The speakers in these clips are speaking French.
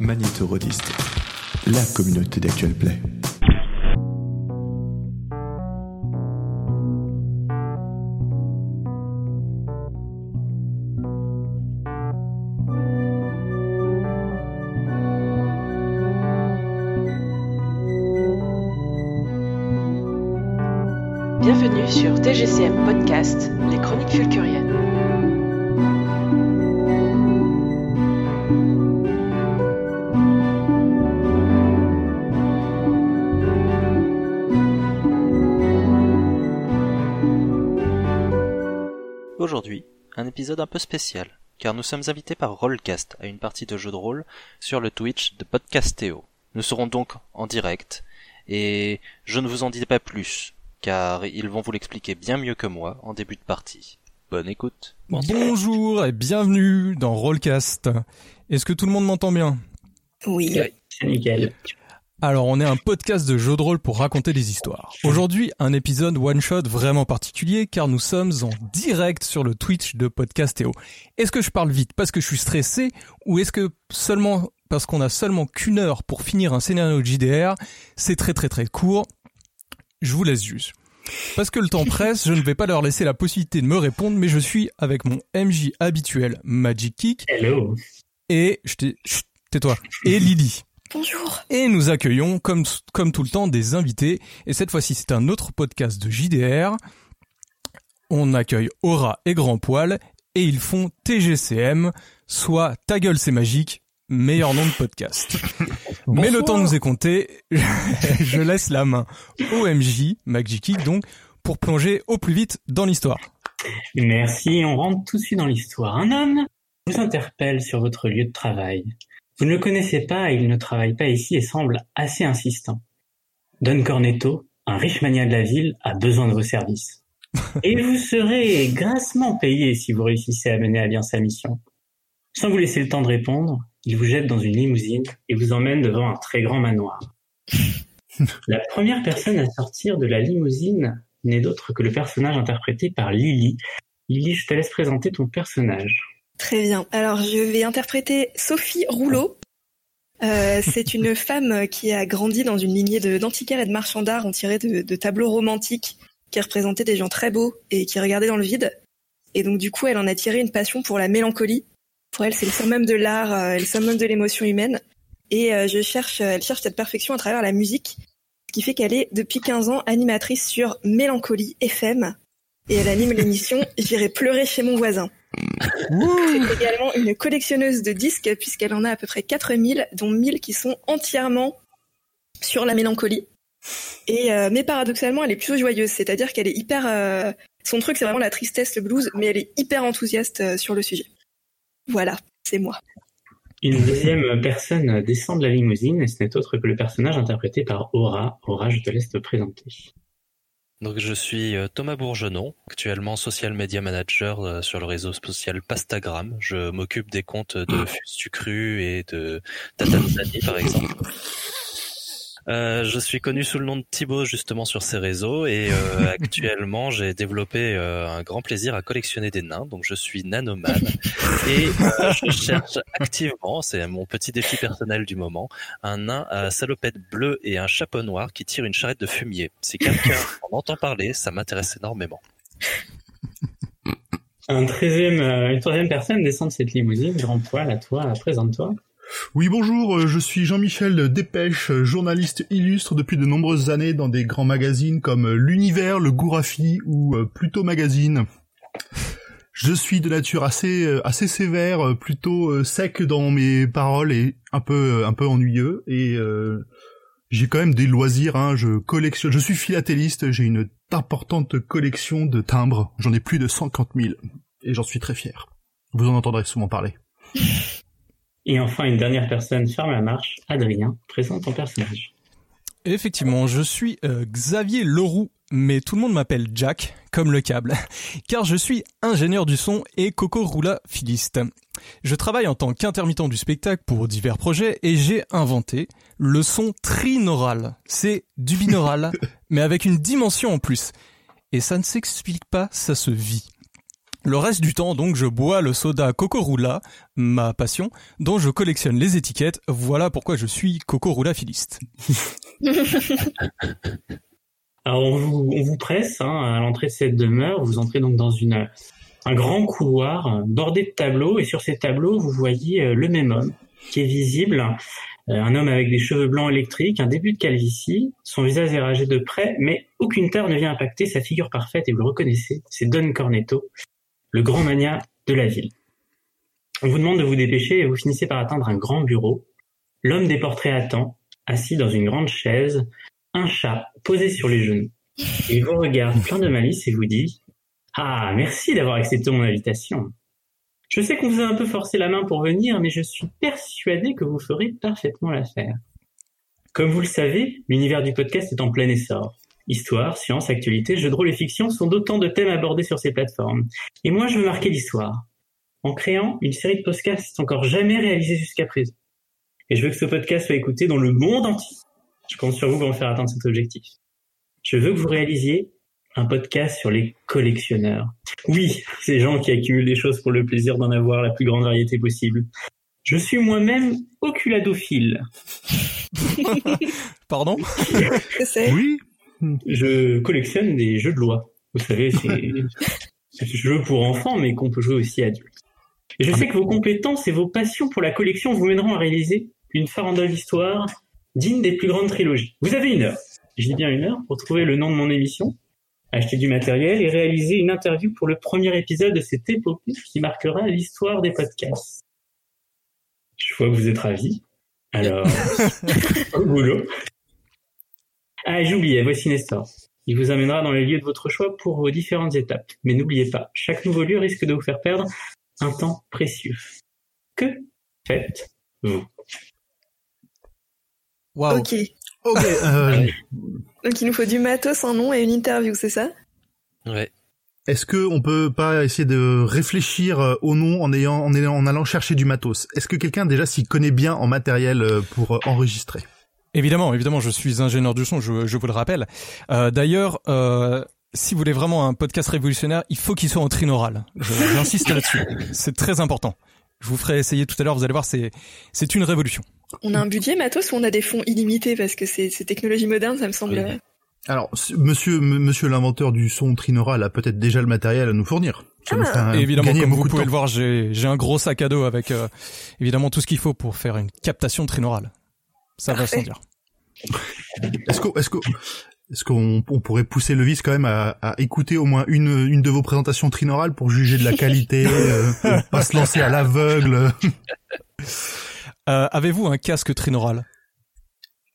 Magnétorodiste, la communauté d'Actual Play. Bienvenue sur TGCM Podcast, peu spécial, car nous sommes invités par Rollcast à une partie de jeu de rôle sur le Twitch de Podcastéo. Nous serons donc en direct, et je ne vous en dis pas plus, car ils vont vous l'expliquer bien mieux que moi en début de partie. Bonne écoute. Bonjour et bienvenue dans Rollcast. Est-ce que tout le monde m'entend bien? Oui. C'est nickel. Alors, on est un podcast de jeux de rôle pour raconter des histoires. Aujourd'hui, un épisode one-shot vraiment particulier car nous sommes en direct sur le Twitch de Podcastéo. Est-ce que je parle vite parce que je suis stressé ou est-ce que seulement parce qu'on a seulement qu'une heure pour finir un scénario de JDR, c'est très très très court. Je vous laisse juste. Parce que le temps presse, je ne vais pas leur laisser la possibilité de me répondre, mais je suis avec mon MJ habituel Magic Kick Hello. et je t'ai, tais-toi, et Lily. Bonjour. Et nous accueillons, comme, comme tout le temps, des invités. Et cette fois-ci, c'est un autre podcast de JDR. On accueille Aura et Grand Poil. Et ils font TGCM, soit Ta gueule c'est magique, meilleur nom de podcast. Mais le temps nous est compté. Je laisse la main au MJ, donc, pour plonger au plus vite dans l'histoire. Merci, on rentre tout de suite dans l'histoire. Un homme vous interpelle sur votre lieu de travail. Vous ne le connaissez pas il ne travaille pas ici et semble assez insistant. Don Cornetto, un riche mania de la ville, a besoin de vos services. Et vous serez grassement payé si vous réussissez à mener à bien sa mission. Sans vous laisser le temps de répondre, il vous jette dans une limousine et vous emmène devant un très grand manoir. La première personne à sortir de la limousine n'est d'autre que le personnage interprété par Lily. Lily, je te laisse présenter ton personnage. Très bien. Alors, je vais interpréter Sophie Rouleau. Euh, c'est une femme qui a grandi dans une lignée de- d'antiquaires et de marchands d'art. On tirait de, de tableaux romantiques qui représentaient des gens très beaux et qui regardaient dans le vide. Et donc, du coup, elle en a tiré une passion pour la mélancolie. Pour elle, c'est le summum de l'art, euh, le summum de l'émotion humaine. Et euh, je cherche, elle cherche cette perfection à travers la musique, ce qui fait qu'elle est depuis 15 ans animatrice sur Mélancolie FM. Et elle anime l'émission J'irai pleurer chez mon voisin. C'est également une collectionneuse de disques puisqu'elle en a à peu près 4000, dont 1000 qui sont entièrement sur la mélancolie. Et euh, mais paradoxalement, elle est plutôt joyeuse, c'est-à-dire qu'elle est hyper. euh, son truc, c'est vraiment la tristesse, le blues, mais elle est hyper enthousiaste euh, sur le sujet. Voilà, c'est moi. Une deuxième personne descend de la limousine et ce n'est autre que le personnage interprété par Aura. Aura, je te laisse te présenter. Donc je suis euh, Thomas Bourgenon, actuellement social media manager euh, sur le réseau social Pastagram. Je m'occupe des comptes de Fustucru et de Tatanzani par exemple. Euh, je suis connu sous le nom de Thibaut justement sur ces réseaux et euh, actuellement j'ai développé euh, un grand plaisir à collectionner des nains, donc je suis nanoman et euh, je cherche activement, c'est mon petit défi personnel du moment, un nain à salopette bleue et un chapeau noir qui tire une charrette de fumier. Si quelqu'un en entend parler, ça m'intéresse énormément. Un une troisième personne descend de cette limousine. Grand poil, à toi, présente-toi. Oui, bonjour, euh, je suis Jean-Michel Dépêche, journaliste illustre depuis de nombreuses années dans des grands magazines comme euh, L'Univers, Le Gourafi ou euh, Pluto Magazine. Je suis de nature assez assez sévère, plutôt sec dans mes paroles et un peu un peu ennuyeux et euh, j'ai quand même des loisirs hein, je collectionne, je suis philatéliste, j'ai une importante collection de timbres, j'en ai plus de 150 000 et j'en suis très fier. Vous en entendrez souvent parler. Et enfin, une dernière personne ferme la marche. Adrien, présente ton personnage. Effectivement, je suis euh, Xavier Leroux, mais tout le monde m'appelle Jack, comme le câble, car je suis ingénieur du son et Coco Roula filiste. Je travaille en tant qu'intermittent du spectacle pour divers projets et j'ai inventé le son trinaural. C'est du binaural, mais avec une dimension en plus. Et ça ne s'explique pas, ça se vit. Le reste du temps, donc, je bois le soda Cocorula, ma passion, dont je collectionne les étiquettes. Voilà pourquoi je suis Cocorula philiste. Alors on vous, presse hein, à l'entrée de cette demeure. Vous entrez donc dans une, un grand couloir bordé de tableaux et sur ces tableaux vous voyez euh, le même homme qui est visible, euh, un homme avec des cheveux blancs électriques, un début de calvitie, son visage est ragé de près, mais aucune terre ne vient impacter sa figure parfaite et vous le reconnaissez, c'est Don Cornetto, le grand mania de la ville. On vous demande de vous dépêcher et vous finissez par atteindre un grand bureau. L'homme des portraits attend, assis dans une grande chaise, un chat posé sur les genoux. Il vous regarde plein de malice et vous dit Ah, merci d'avoir accepté mon invitation. Je sais qu'on vous a un peu forcé la main pour venir, mais je suis persuadé que vous ferez parfaitement l'affaire. Comme vous le savez, l'univers du podcast est en plein essor. Histoire, science, actualité, jeux de rôle et fiction sont d'autant de thèmes abordés sur ces plateformes. Et moi, je veux marquer l'histoire. En créant une série de podcasts encore jamais réalisée jusqu'à présent. Et je veux que ce podcast soit écouté dans le monde entier. Je compte sur vous pour me faire atteindre cet objectif. Je veux que vous réalisiez un podcast sur les collectionneurs. Oui, ces gens qui accumulent des choses pour le plaisir d'en avoir la plus grande variété possible. Je suis moi-même oculadophile. Pardon? Que c'est Oui. Je collectionne des jeux de loi. Vous savez, c'est des jeux pour enfants, mais qu'on peut jouer aussi adultes. Et je sais que vos compétences et vos passions pour la collection vous mèneront à réaliser une farandole d'histoire digne des plus grandes trilogies. Vous avez une heure. Je dis bien une heure pour trouver le nom de mon émission, acheter du matériel et réaliser une interview pour le premier épisode de cette épopée qui marquera l'histoire des podcasts. Je vois que vous êtes ravis. Alors, au boulot. Ah, j'oubliais, voici Nestor. Il vous amènera dans les lieux de votre choix pour vos différentes étapes. Mais n'oubliez pas, chaque nouveau lieu risque de vous faire perdre un temps précieux. Que faites-vous? Waouh. Ok. Ok. euh, Donc il nous faut du matos, un nom et une interview, c'est ça? Ouais. Est-ce que on peut pas essayer de réfléchir euh, au nom en ayant en, ayant- en allant chercher du matos? Est-ce que quelqu'un déjà s'y connaît bien en matériel euh, pour enregistrer? Évidemment, évidemment, je suis ingénieur du son, je, je vous le rappelle. Euh, D'ailleurs, euh, si vous voulez vraiment un podcast révolutionnaire, il faut qu'il soit en trinaural. Je- J'insiste là-dessus. C'est très important. Je vous ferai essayer tout à l'heure, vous allez voir, c'est c'est une révolution. On a un budget matos ou on a des fonds illimités parce que c'est ces technologies modernes, ça me semble. Oui. Alors, monsieur, monsieur l'inventeur du son trinaural a peut-être déjà le matériel à nous fournir. Ça nous Ah. évidemment, comme vous pouvez le voir, j'ai j'ai un gros sac à dos avec euh, évidemment tout ce qu'il faut pour faire une captation trinaurale. Ça va sans dire. Est-ce qu'on, est-ce qu'on, est-ce qu'on on pourrait pousser le vice quand même à, à écouter au moins une, une de vos présentations trinaurales pour juger de la qualité, euh, pas se lancer à l'aveugle? Euh, Avez-vous un casque trinaural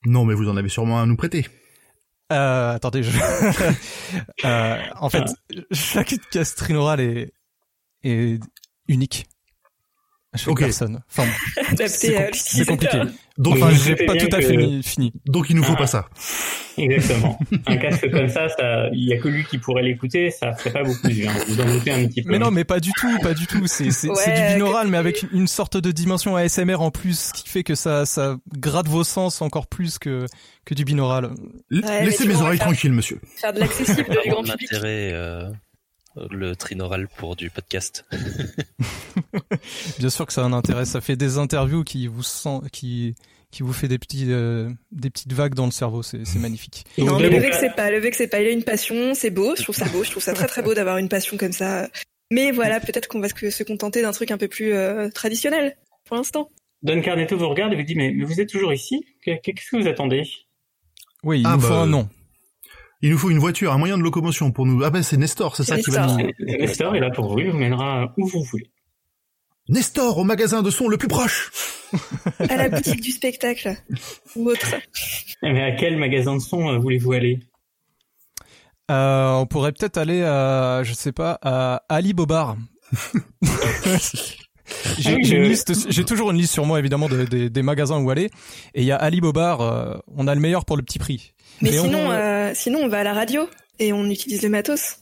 Non, mais vous en avez sûrement un à nous prêter. euh, Attendez, je... Euh, en fait, chaque casque trinaural est est unique. À chaque Ok. personne. Enfin, c'est c'est compliqué. Donc, Enfin, j'ai pas tout à fait fini- fini. donc il nous faut Ah. pas ça. Exactement. un casque comme ça, ça, il y a que lui qui pourrait l'écouter, ça ferait pas beaucoup hein. Vous en doutez un petit peu. Mais non, mais pas du tout, pas du tout. C'est c'est- c'est Ouais, du binaural, mais avec une sorte de dimension ASMR en plus, ce qui fait que ça, ça gratte vos sens encore plus que, que du binaural. Laissez mes oreilles tranquilles, monsieur. Faire de l'accessible du grand de public. euh, le trinaural pour du podcast. Bien sûr que ça a un intérêt. Ça fait des interviews qui vous sent, qui, qui vous fait des petits, euh, des petites vagues dans le cerveau. C'est c'est magnifique. Donc, Non, mais le euh, vexez pas, le vexez pas. Il a une passion, c'est beau, je trouve ça beau, je trouve ça très très beau d'avoir une passion comme ça. Mais voilà, peut-être qu'on va se se contenter d'un truc un peu plus euh, traditionnel pour l'instant. Don Carnetto vous regarde et vous dit mais, mais vous êtes toujours ici? Qu'est- Qu'est-ce que vous attendez? Oui, il Ah nous bah, faut un nom. Il nous faut une voiture, un moyen de locomotion pour nous. Ah ben c'est Nestor, c'est ça qui va Nestor. nous. Nestor est là pour vous, il vous mènera où vous voulez. Nestor au magasin de son le plus proche. À la boutique du spectacle ou autre. Eh, Mais à quel magasin de son euh, voulez-vous aller? Euh, on pourrait peut-être aller à, je sais pas, à Ali Bobar. J'ai Ah j'ai une je- liste, j'ai toujours une liste sur moi évidemment de- des- des magasins où aller. Et il y a Ali Bobar, euh, on a le meilleur pour le petit prix. Mais Et on- sinon, euh, sinon on va à la radio et on utilise le matos.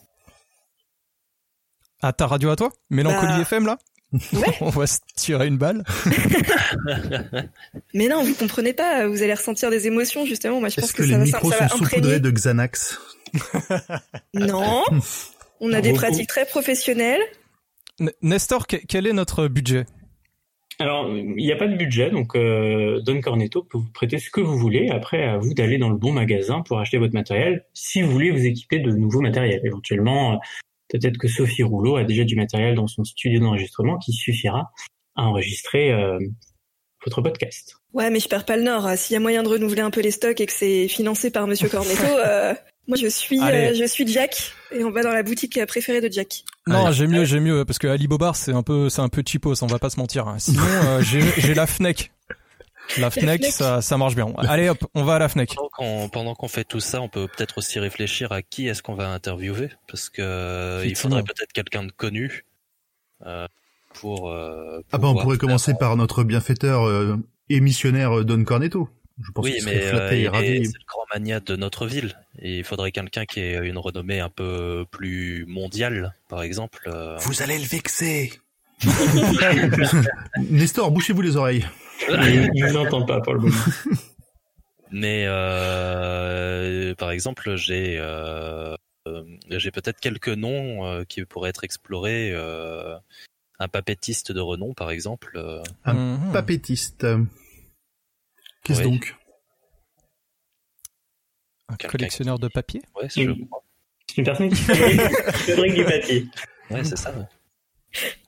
À ta radio à toi? Mélancolie Bah, FM là? ouais. On va se tirer une balle. Mais non, vous comprenez pas, vous allez ressentir des émotions justement. Moi, je pense que, que, ça, les va, ça, micros ça va sont saupoudrés de Xanax? Non, on a des Vous- pratiques très professionnelles. Nestor, que- quel est notre budget? Alors, il n'y a pas de budget, donc euh, Don Cornetto peut vous prêter ce que vous voulez. Après, à vous d'aller dans le bon magasin pour acheter votre matériel, si vous voulez vous équiper de nouveaux matériels. Éventuellement, euh, peut-être que Sophie Rouleau a déjà du matériel dans son studio d'enregistrement qui suffira à enregistrer euh, votre podcast. Ouais, mais je perds pas le nord. S'il y a moyen de renouveler un peu les stocks et que c'est financé par Monsieur Cornetto, euh, moi je suis, euh, je suis Jack et on va dans la boutique préférée de Jack. Non, j'ai mieux, j'ai mieux, parce que Ali Bobar, c'est un peu, c'est un peu cheapos, on va pas se mentir. hein. Sinon, euh, j'ai j'ai la Fnec. La Fnec, Fnec. ça, ça marche bien. Allez hop, on va à la Fnec. Pendant qu'on, pendant qu'on fait tout ça, on peut peut-être aussi réfléchir à qui est-ce qu'on va interviewer, parce que euh, il faudrait peut-être quelqu'un de connu euh, pour. euh, Ah bah on pourrait commencer par notre bienfaiteur euh, et missionnaire euh, Don Cornetto. Je pense Oui, qu'il mais flatté euh, et ravi. c'est le grand mania de notre ville. Et il faudrait quelqu'un qui ait une renommée un peu plus mondiale, par exemple. euh. Vous allez le vexer. Nestor, bouchez-vous les oreilles. Il il vous entend pas pour le moment. Mais euh, par exemple, j'ai euh, j'ai peut-être quelques noms euh, qui pourraient être explorés. euh, un papettiste de renom, par exemple. Un. Papétiste. Qu'est-ce Oui. donc Un collectionneur de papier Ouais. C'est une personne qui fabrique, du papier. Ouais, c'est ça. ouais.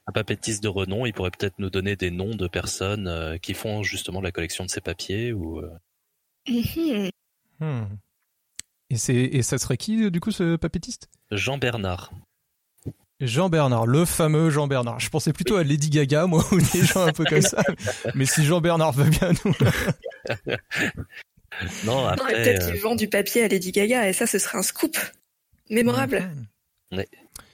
Un papettiste de renom, il pourrait peut-être nous donner des noms de personnes euh, qui font justement la collection de ces papiers ou euh, Mhm. Hmm. Et c'est, et ça serait qui, du coup, ce papétiste? Jean Bernard. Jean Bernard, le fameux Jean Bernard. Je pensais plutôt à Lady Gaga, moi, ou des gens un peu comme ça. Mais si Jean Bernard veut bien nous. Non, après, peut-être euh, qu'il vend du papier à Lady Gaga et ça, ce serait un scoop mémorable. Mhm.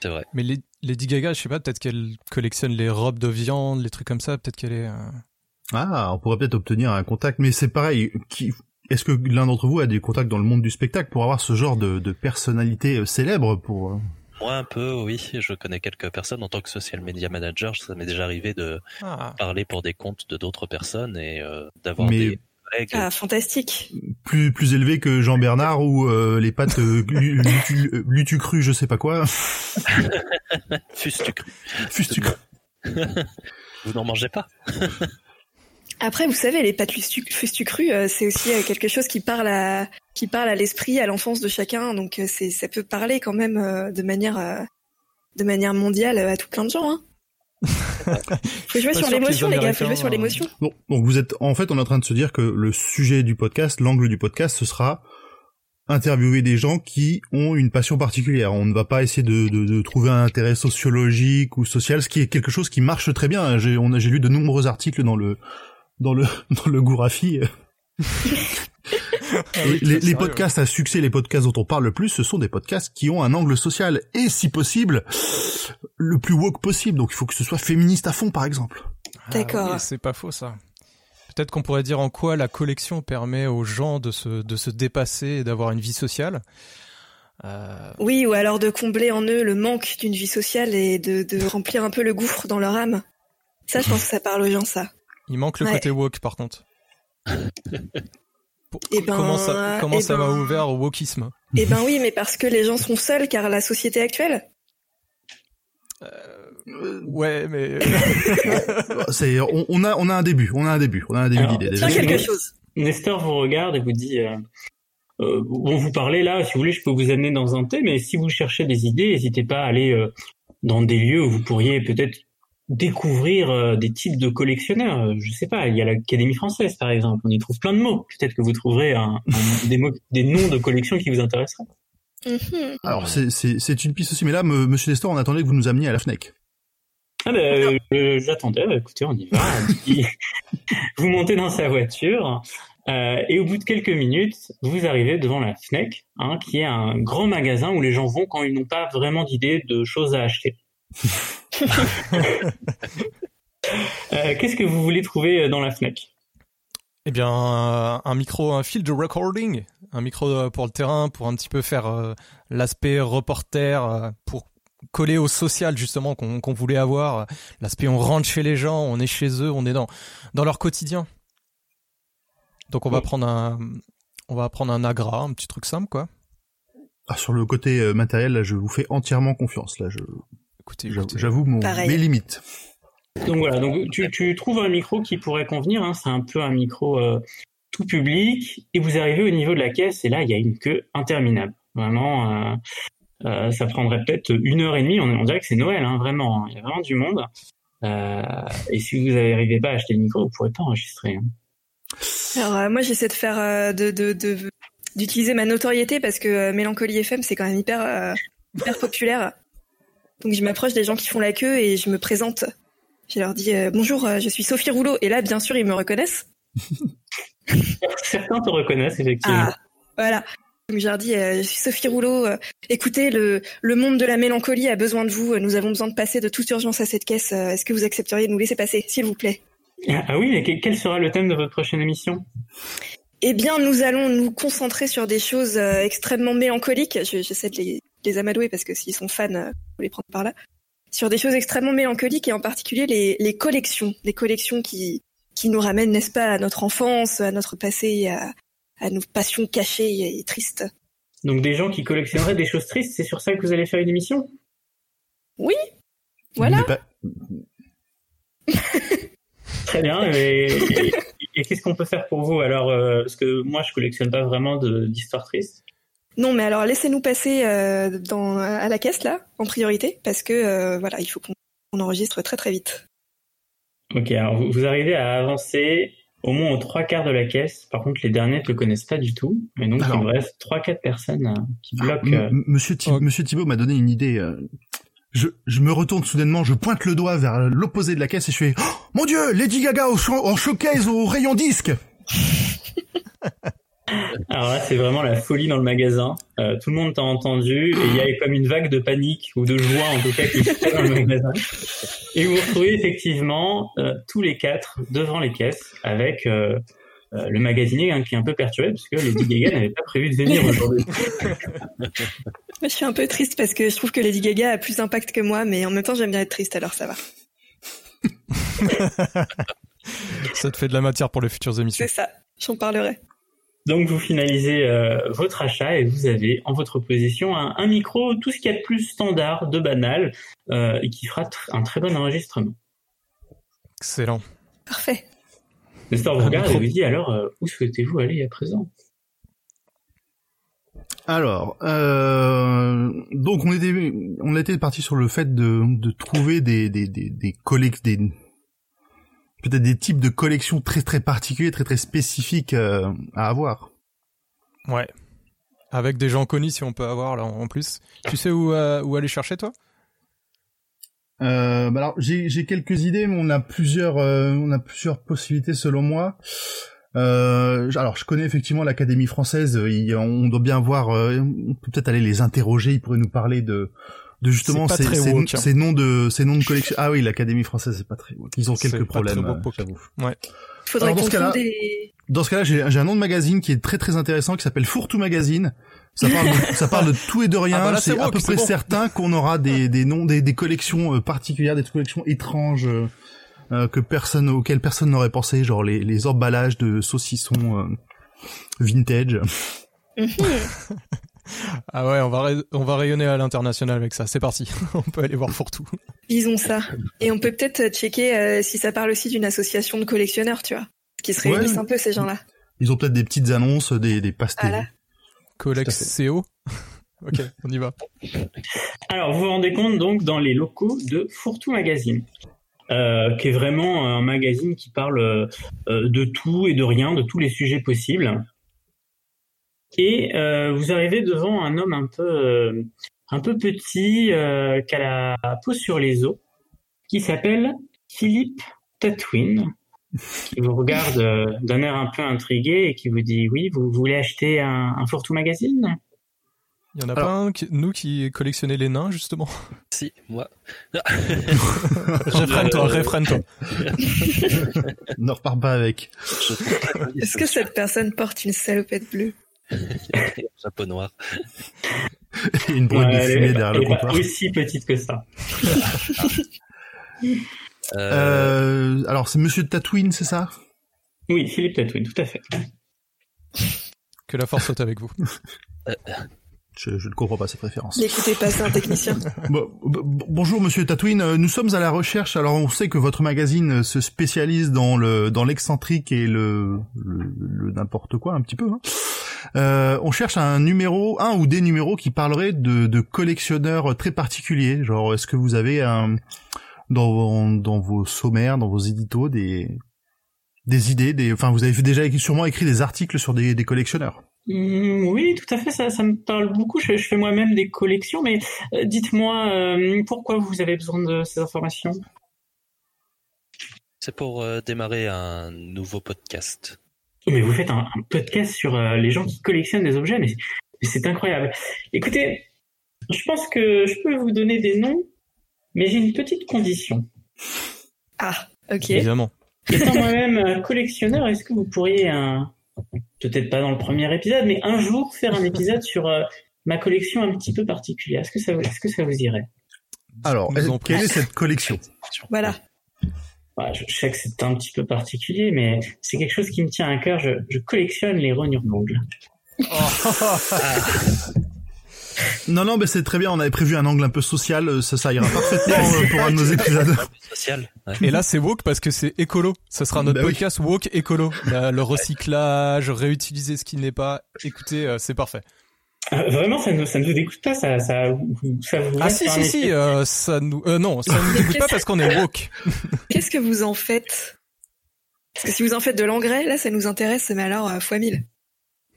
c'est vrai. Mais Lady- Gaga, je sais pas, peut-être qu'elle collectionne les robes de viande, les trucs comme ça. Peut-être qu'elle est. euh, Ah, on pourrait peut-être obtenir un contact, mais c'est pareil. Qui... Est-ce que l'un d'entre vous a des contacts dans le monde du spectacle pour avoir ce genre de, de personnalité euh, célèbre pour Moi un peu, oui. Je connais quelques personnes en tant que social media manager. Ça m'est déjà arrivé de Ah. parler pour des comptes de d'autres personnes et euh, d'avoir Mais- des Ah, fantastique. plus plus élevé que Jean Bernard ou euh, les pattes euh, Lu- Lutu, euh, Lutucru, je sais pas quoi. Fustu cru. Fustucru. Vous n'en mangez pas Après, vous savez, les pâtes fustu, fustu euh, c'est aussi euh, quelque chose qui parle à qui parle à l'esprit, à l'enfance de chacun. Donc, euh, c'est ça peut parler quand même euh, de manière euh, de manière mondiale euh, à tout plein de gens. Hein. Faut jouer sur l'émotion, les gars. Faut jouer sur euh, l'émotion. Bon, donc vous êtes en fait on est en train de se dire que le sujet du podcast, l'angle du podcast, ce sera interviewer des gens qui ont une passion particulière. On ne va pas essayer de, de, de trouver un intérêt sociologique ou social, ce qui est quelque chose qui marche très bien. J'ai on a j'ai lu de nombreux articles dans le dans le dans le Gourafi. Ah oui, les, podcasts à succès, les podcasts dont on parle le plus, ce sont des podcasts qui ont un angle social et, si possible, le plus woke possible. Donc il faut que ce soit féministe à fond, par exemple. Ah D'accord. oui, c'est pas faux ça. Peut-être qu'on pourrait dire en quoi la collection permet aux gens de se, de se dépasser et d'avoir une vie sociale. Euh, Oui, ou alors de combler en eux le manque d'une vie sociale et de, de remplir un peu le gouffre dans leur âme. Ça, je pense que ça parle aux gens, ça. il manque le Ouais. côté woke par contre. Eh ben, comment ça, comment eh ça m'a ben- ouvert au wokisme Eh ben oui, mais parce que les gens sont seuls, car la société actuelle. Ouais, mais C'est, on, on a, on a un début, on a un début, on a un début d'idée. Quelque chose. Nestor vous regarde et vous dit euh, euh, bon vous parlez là si vous voulez je peux vous amener dans un thé mais si vous cherchez des idées n'hésitez pas à aller euh, dans des lieux où vous pourriez peut-être découvrir euh, des types de collectionneurs. Euh, je sais pas il y a l'Académie française par exemple. On y trouve plein de mots. Peut-être que vous trouverez un, un- des mots des noms de collections qui vous intéresseraient. Mhm. Alors c'est, une piste aussi, mais là, me- Monsieur Nestor, on attendait que vous nous ameniez à la Fnec. ah ben euh, j'attendais. Bah, écoutez on y va. Vous montez dans sa voiture euh, et au bout de quelques minutes vous arrivez devant la Fnec hein, qui est un grand magasin où les gens vont quand ils n'ont pas vraiment d'idée de choses à acheter Euh, qu'est-ce que vous voulez trouver dans la Fnac? Eh bien un, un micro, un field recording, un micro euh, pour le terrain, pour un petit peu faire euh, l'aspect reporter, euh, pour coller au social justement qu'on voulait avoir. L'aspect on rentre chez les gens, on est chez eux, on est dans dans leur quotidien. Donc on va prendre un on va prendre un agra, un petit truc simple quoi. Ah, sur le côté euh, matériel, là, je vous fais entièrement confiance. Là, je... écoutez, J'avoue- écoutez. J'avoue mon mes limites. Donc voilà, donc tu, tu trouves un micro qui pourrait convenir, hein, c'est un peu un micro euh, tout public, et vous arrivez au niveau de la caisse, et là il y a une queue interminable. Vraiment, euh, euh, ça prendrait peut-être une heure et demie, on, on dirait que c'est Noël, hein, vraiment, il y a vraiment du monde. Euh, et si vous n'arrivez pas à acheter le micro, vous pourrez pas enregistrer. hein. Alors euh, moi j'essaie de faire euh, de de de- d'utiliser ma notoriété parce que euh, Mélancolie FM c'est quand même hyper euh, hyper populaire. Donc je m'approche des gens qui font la queue et je me présente. Je leur dis euh, bonjour, euh, je suis Sophie Rouleau et là bien sûr ils me reconnaissent. Certains te reconnaissent effectivement. Ah voilà. Donc je leur dis euh, je suis Sophie Rouleau. euh, écoutez le le monde de la mélancolie a besoin de vous. Nous avons besoin de passer de toute urgence à cette caisse. Est-ce que vous accepteriez de nous laisser passer s'il vous plaît? Ah oui, mais quel- sera le thème de votre prochaine émission? Eh bien, nous allons nous concentrer sur des choses extrêmement mélancoliques. Je- de les, les amadouer parce que s'ils sont fans, euh, faut les prendre par là. Sur des choses extrêmement mélancoliques et en particulier les, les collections. Les collections qui, qui nous ramènent, n'est-ce pas, à notre enfance, à notre passé, à, à nos passions cachées et tristes. Donc des gens qui collectionneraient des choses tristes, c'est sur ça que vous allez faire une émission? Voilà. Mais pas- Très bien. Et, et- et qu'est-ce qu'on peut faire pour vous? Alors euh, Parce que moi, je collectionne pas vraiment d'histoires tristes. Non, mais alors laissez-nous passer euh, dans, à la caisse là, en priorité, parce que euh, voilà, il faut qu'on on enregistre très très vite. Ok, alors vous, vous arrivez à avancer au moins aux trois quarts de la caisse. Par contre, les derniers ne le connaissent pas du tout. Et donc, Alors. il vous reste trois, quatre personnes euh, qui Ah, bloquent. euh, Monsieur, Thi- Ok. Monsieur Thibault m'a donné une idée. euh, Je, je me retourne soudainement, je pointe le doigt vers l'opposé de la caisse et je fais oh, Mon Dieu, Lady Gaga en showcase au rayon disque Alors là, c'est vraiment la folie dans le magasin. Euh, tout le monde t'a entendu et il y a comme une vague de panique ou de joie en tout cas qui se fait dans le magasin. Et vous vous retrouvez effectivement euh, tous les quatre devant les caisses avec euh, euh, le magasinier hein, qui est un peu perturbé parce que Lady Gaga n'avait pas prévu de venir aujourd'hui. Moi, je suis un peu triste parce que je trouve que Lady Gaga a plus d'impact que moi, mais en même temps, j'aime bien être triste, alors ça va. Ça te fait de la matière pour les futures émissions. C'est ça, j'en parlerai. Donc vous finalisez euh, votre achat et vous avez en votre possession un, un micro, tout ce qu'il y a de plus standard, de banal, euh, et qui fera tr- un très bon enregistrement. Excellent. Parfait. Nestor vous regarde et vous dit alors euh, où souhaitez-vous aller à présent? Alors, euh, donc on était, on était parti sur le fait de, de trouver des des des des collec- des peut-être des types de collections très très particuliers, très très spécifiques euh, à avoir. Ouais. Avec des gens connus si on peut avoir là en plus. Tu sais où, euh, où aller chercher toi? Euh, bah alors j'ai quelques idées, mais on a plusieurs euh, on a plusieurs possibilités selon moi. Euh, alors je connais effectivement l'Académie française. il- on doit bien voir. euh, on peut peut-être aller les interroger. Ils pourraient nous parler de de justement ces, très ces- woke, hein. ces noms de ces noms de collection. Ah oui, l'Académie française c'est pas très. woke. Ils ont quelques pas très problèmes. j'avoue. Il faudrait Alors, dans qu'on ce cas-là- trouve des... Dans ce cas-là, j'ai j'ai un nom de magazine qui est très très intéressant qui s'appelle Fourtou Magazine. Ça parle de, ça parle de tout et de rien. Ah bah là, c'est à peu près bon. certain qu'on aura des, des noms, des, des collections euh, particulières, des collections étranges euh, euh, que personne, auxquelles personne n'aurait pensé, genre les, les emballages de saucissons euh, vintage. Ah ouais, on va, on va rayonner à l'international avec ça. C'est parti. on peut aller voir Fourtou. Lisons ça. Et on peut peut-être checker euh, si ça parle aussi d'une association de collectionneurs, tu vois. Qui se Ouais. réunissent un peu, ces gens-là. Ils ont peut-être des petites annonces, des, des pastés. Voilà. Collex CO. ok, on y va. Alors, vous vous rendez compte donc dans les locaux de Fourtou Magazine, euh, qui est vraiment un magazine qui parle euh, de tout et de rien, de tous les sujets possibles. Et euh, vous arrivez devant un homme un peu, euh, un peu petit, euh, qui a la peau sur les os, qui s'appelle Philippe Tatwin, qui vous regarde euh, d'un air un peu intrigué et qui vous dit oui, vous voulez acheter un, un Magazine? Il y en a Alors- pas un, qui, nous, qui collectionnait les nains, justement? Si, moi. Réfrène-toi, réfrène-toi. ne repars pas avec. Est-ce que cette personne porte une salopette bleue? chapeau noir. Et une de Ouais, elle fumée derrière le comptoir. aussi petite que ça. Euh, Euh, alors c'est Monsieur Tatooine, c'est ça? Oui, Philippe Tatouine, tout à fait. Que la force soit avec vous. Je, je ne comprends pas cette référence. N'écoutez pas, c'est un technicien. Bon, bonjour Monsieur Tatooine, Euh, nous sommes à la recherche. Alors on sait que votre magazine se spécialise dans le dans l'excentrique et le, le, le n'importe quoi un petit peu. Hein. Euh, on cherche un numéro, un ou des numéros qui parleraient de, de collectionneurs très particuliers. Genre, est-ce que vous avez un dans vos, dans vos sommaires, dans vos éditos des des idées, des, enfin vous avez déjà sûrement écrit des articles sur des, des collectionneurs. Hmm, oui, tout à fait, ça, ça me parle beaucoup. Je, je fais moi-même des collections, mais euh, dites-moi euh, pourquoi vous avez besoin de ces informations? C'est pour euh, démarrer un nouveau podcast. Mais vous faites un, un podcast sur euh, les gens qui collectionnent des objets, mais, mais c'est incroyable. Écoutez, je pense que je peux vous donner des noms, mais j'ai une petite condition. Ah, ok. Évidemment. Étant moi-même euh, collectionneur, est-ce que vous pourriez, euh, peut-être pas dans le premier épisode, mais un jour faire un épisode sur euh, ma collection un petit peu particulière? Est-ce que ça, vous- est-ce que ça vous irait? Alors, quelle est cette collection? Voilà. Voilà, je, sais que c'est un petit peu particulier, mais c'est quelque chose qui me tient à cœur. Je, je collectionne les rognures d'ongles. Non, non, mais c'est très bien. On avait prévu un angle un peu social. euh, Ça, ça ira parfaitement euh, pour un de nos épisodes. Social. ouais. Et là, c'est woke parce que c'est écolo. Ça sera notre Bah oui. podcast woke écolo. La- le recyclage, réutiliser ce qui n'est pas. Écoutez, euh, c'est parfait. Euh, vraiment, ça ne, ça ne vous dégoûte pas ça, ça, vous- ça vous Ah si si si, euh, ça nous, euh, non, ça nous dégoûte pas parce qu'on est woke. Qu'est-ce que vous en faites? Parce que si vous en faites de l'engrais, là, ça nous intéresse, mais alors euh, fois mille.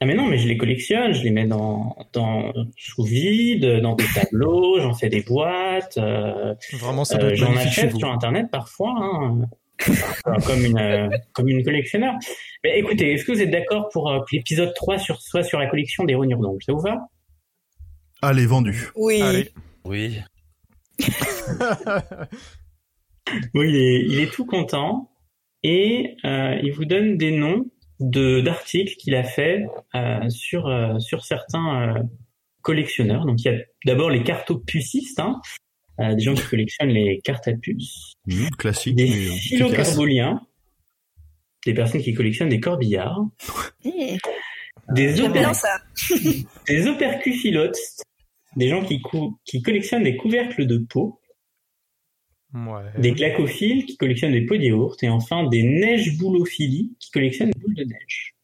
Ah mais non, mais je les collectionne, je les mets dans, dans sous vide, dans des tableaux, j'en fais des boîtes, euh, Vraiment, ça doit euh, être j'en achète sur internet parfois, hein, comme une euh, comme une collectionneur. Mais écoutez, est-ce que vous êtes d'accord pour euh, que l'épisode 3 sur, soit sur la collection des rognures d'ongles? Ça vous va? Allez, vendu. Oui. Allez. Oui. Oui, il est, il est tout content et euh, il vous donne des noms de d'articles qu'il a fait euh, sur euh, sur certains euh, collectionneurs. Donc il y a d'abord les cartopucistes, hein, euh, des gens qui collectionnent les cartes à puces, Mmh, classique. des euh, philocarboliens, des personnes qui collectionnent des corbillards, Mmh, des, J'aime oper- ça. des opercuphilotes, des gens qui, cou- qui collectionnent des couvercles de peau, Ouais. des clacophiles qui collectionnent des pots de yaourt, et enfin des neiges boulophiles qui collectionnent des boules de neige.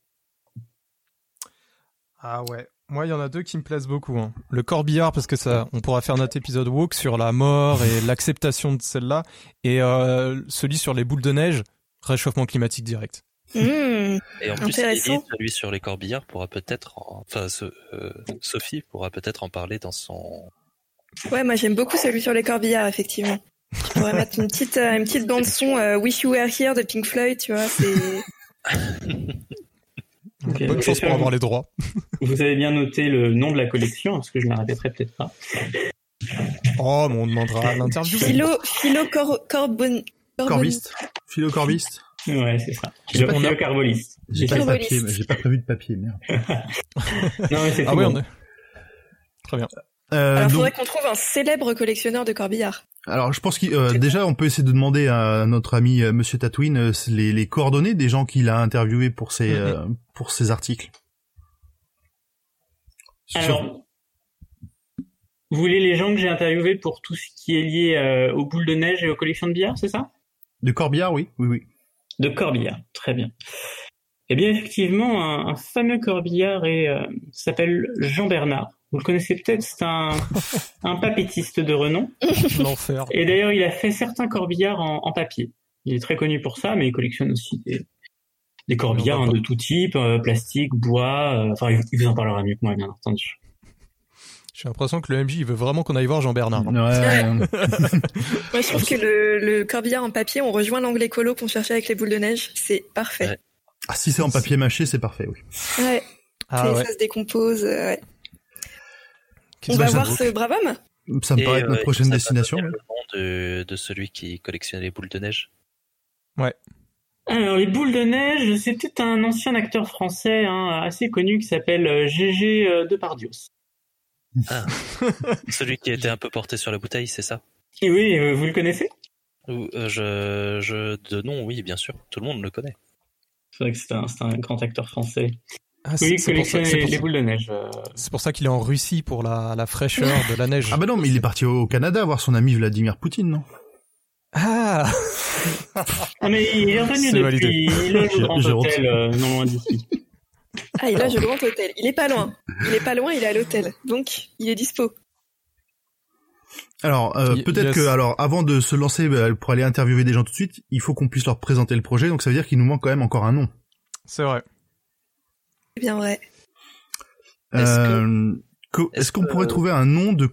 Ah ouais. Moi, il y en a deux qui me plaisent beaucoup. hein. Le corbillard, parce que ça, on pourra faire notre épisode woke sur la mort et l'acceptation de celle-là. Et euh, celui sur les boules de neige, réchauffement climatique direct. Mmh. Et en plus, celui sur les corbillards pourra peut-être, en- enfin, ce- euh, Sophie pourra peut-être en parler dans son. Ouais, moi j'aime beaucoup celui sur les corbillards, effectivement. Tu pourrais mettre une petite, euh, une petite bande son euh, Wish You Were Here de Pink Floyd, tu vois. C'est Bonne chance pour avoir les droits. Vous avez bien noté le nom de la collection, parce que je ne la répéterai peut-être pas. Oh, mais on demandera à l'interview. Philo, Philo Cor, Corbon, Corbon- Corbiste. Philocorbiste. Ouais, c'est ça. J'ai pas-. J'ai pas de Carboliste. papier, mais j'ai pas prévu de papier, merde. Non, mais c'est Ah tout oui, bon. on est. Très bien. Euh, Alors, donc- faudrait qu'on trouve un célèbre collectionneur de corbillards. Alors, je pense que euh, déjà, on peut essayer de demander à notre ami euh, Monsieur Tatooine euh, les, les coordonnées des gens qu'il a interviewés pour ses Mhm. euh, pour ses articles. Sur- Alors, vous voulez les gens que j'ai interviewés pour tout ce qui est lié euh, aux boules de neige et aux collections de billard, c'est ça? De corbillard, oui, oui, oui. De corbillard, très bien. Eh bien, effectivement, un, un fameux corbillard est, euh, s'appelle Jean Bernard. Vous le connaissez peut-être, c'est un, un papétiste de renom. L'enfer. Et d'ailleurs, il a fait certains corbillards en, en papier. Il est très connu pour ça, mais il collectionne aussi des, des corbillards hein, de tout type, euh, plastique, bois. euh, Enfin, il il vous en parlera mieux que moi, bien entendu. J'ai l'impression que le MJ, il veut vraiment qu'on aille voir Jean-Bernard. Ouais. Moi, je trouve que le, le corbillard en papier, on rejoint l'angle écolo qu'on cherchait avec les boules de neige. C'est parfait. Ouais. ah, si c'est en papier mâché, c'est parfait, oui. Ouais. Ah Et ouais. Ça se décompose. euh, ouais. On va voir ce brave homme. Ça me Et, paraît être euh, notre prochaine ça va destination. Le nom de, de celui qui collectionne les boules de neige. Alors, les boules de neige, peut-être un ancien acteur français hein, assez connu qui s'appelle euh, Gégé euh, Depardieu. Celui qui était un peu porté sur la bouteille, c'est ça? Et oui, euh, vous le connaissez? Euh, je, je, de nom, oui, bien sûr. Tout le monde le connaît. C'est vrai que c'est un, c'est un grand acteur français. Ah, Oui, c'est pour ça, collectionne c'est les, pour- les boules de neige. euh. c'est pour ça qu'il est en Russie pour la, la fraîcheur de la neige. Ah bah non, mais il est parti au Canada voir son ami Vladimir Poutine, non? Ah Ah mais il est revenu validé. depuis. Il loge au grand hôtel, euh, non loin d'ici. Ah, il loge au grand hôtel. Il est pas loin. Il est pas loin, il est à l'hôtel. Donc, il est dispo. Alors, euh, peut-être yes. que, alors, avant de se lancer bah, pour aller interviewer des gens tout de suite, il faut qu'on puisse leur présenter le projet, donc ça veut dire qu'il nous manque quand même encore un nom. C'est vrai. C'est bien vrai. Est-ce Euh, est-ce qu'on que- pourrait trouver un nom de,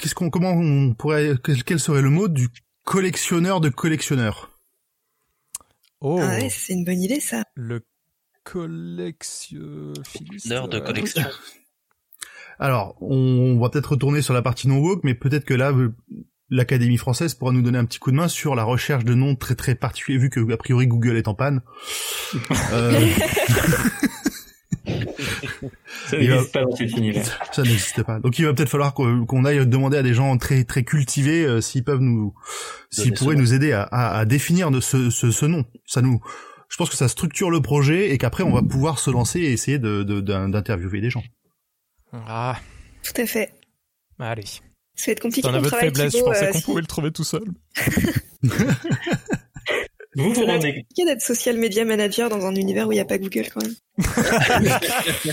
qu'est-ce qu'on, comment on pourrait, quel, serait le mot du collectionneur de collectionneurs? Oh, Ah ouais, c'est une bonne idée, ça. le collectionneur de collection. Alors, on va peut-être retourner sur la partie non woke, mais peut-être que là, euh, l'Académie française pourra nous donner un petit coup de main sur la recherche de noms très très particuliers, vu que a priori Google est en panne. Euh, Ça n'existe pas dans cet univers. ça n'existe pas. Donc, il va peut-être falloir qu'on aille demander à des gens très très cultivés euh, s'ils peuvent nous, s'ils pourraient nous aider à, à, à définir de ce, ce, ce nom. Ça nous, je pense que ça structure le projet et qu'après on va pouvoir se lancer et essayer de de- d'in- d'interviewer des gens. Ah, Tout à fait. allez. Ça va être compliqué ton aveu de travail, faiblesse, je pensais euh, qu'on si- pouvait le trouver tout seul. Vous vous rendez compliqué d'être social media manager dans un univers où il n'y a pas Google, quand même.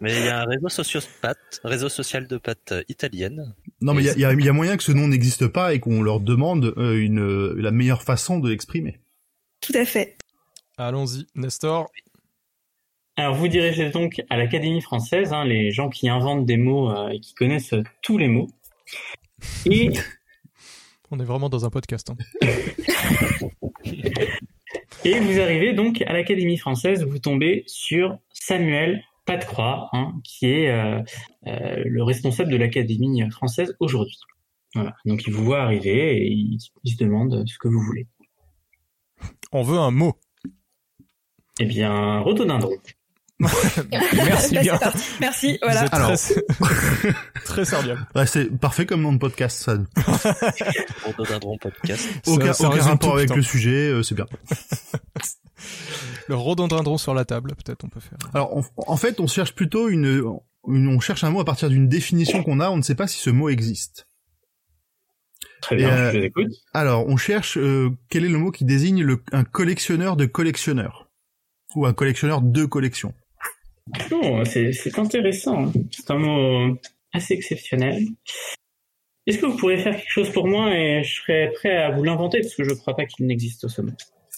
Mais il y a un réseau sociopath, réseau social de pâtes euh, italienne. Non, mais il y a, y y moyen que ce nom n'existe pas et qu'on leur demande euh, une euh, la meilleure façon de l'exprimer. Tout à fait. Allons-y, Nestor. Alors vous dirigez donc à l'Académie française, hein, les gens qui inventent des mots euh, et qui connaissent tous les mots. Et, On est vraiment dans un podcast. hein. et vous arrivez donc à l'Académie française, vous tombez sur Samuel Patecroix, hein, qui est euh, euh, le responsable de l'Académie française aujourd'hui. Voilà. Donc il vous voit arriver et il, il se demande ce que vous voulez. On veut un mot. Eh bien, rhododendron. Merci bien. Merci, voilà. Vous êtes Alors. très, très serviable. Ouais, c'est parfait comme nom de podcast, ça. Rhododendron podcast. Aucun, ça aucun résume rapport tout, avec putain. le sujet, euh, c'est bien. Le rhododendron sur la table, peut-être on peut faire. Alors, en, en fait, on cherche plutôt une, une- on cherche un mot à partir d'une définition qu'on a. On ne sait pas si ce mot existe. Très bien, euh, je vous écoute. Alors, on cherche euh, quel est le mot qui désigne le, un collectionneur de collectionneurs? Ou un collectionneur de collection. Non, c'est c'est intéressant. C'est un mot assez exceptionnel. Est-ce que vous pourriez faire quelque chose pour moi et je serais prêt à vous l'inventer parce que je ne crois pas qu'il n'existe ce mot.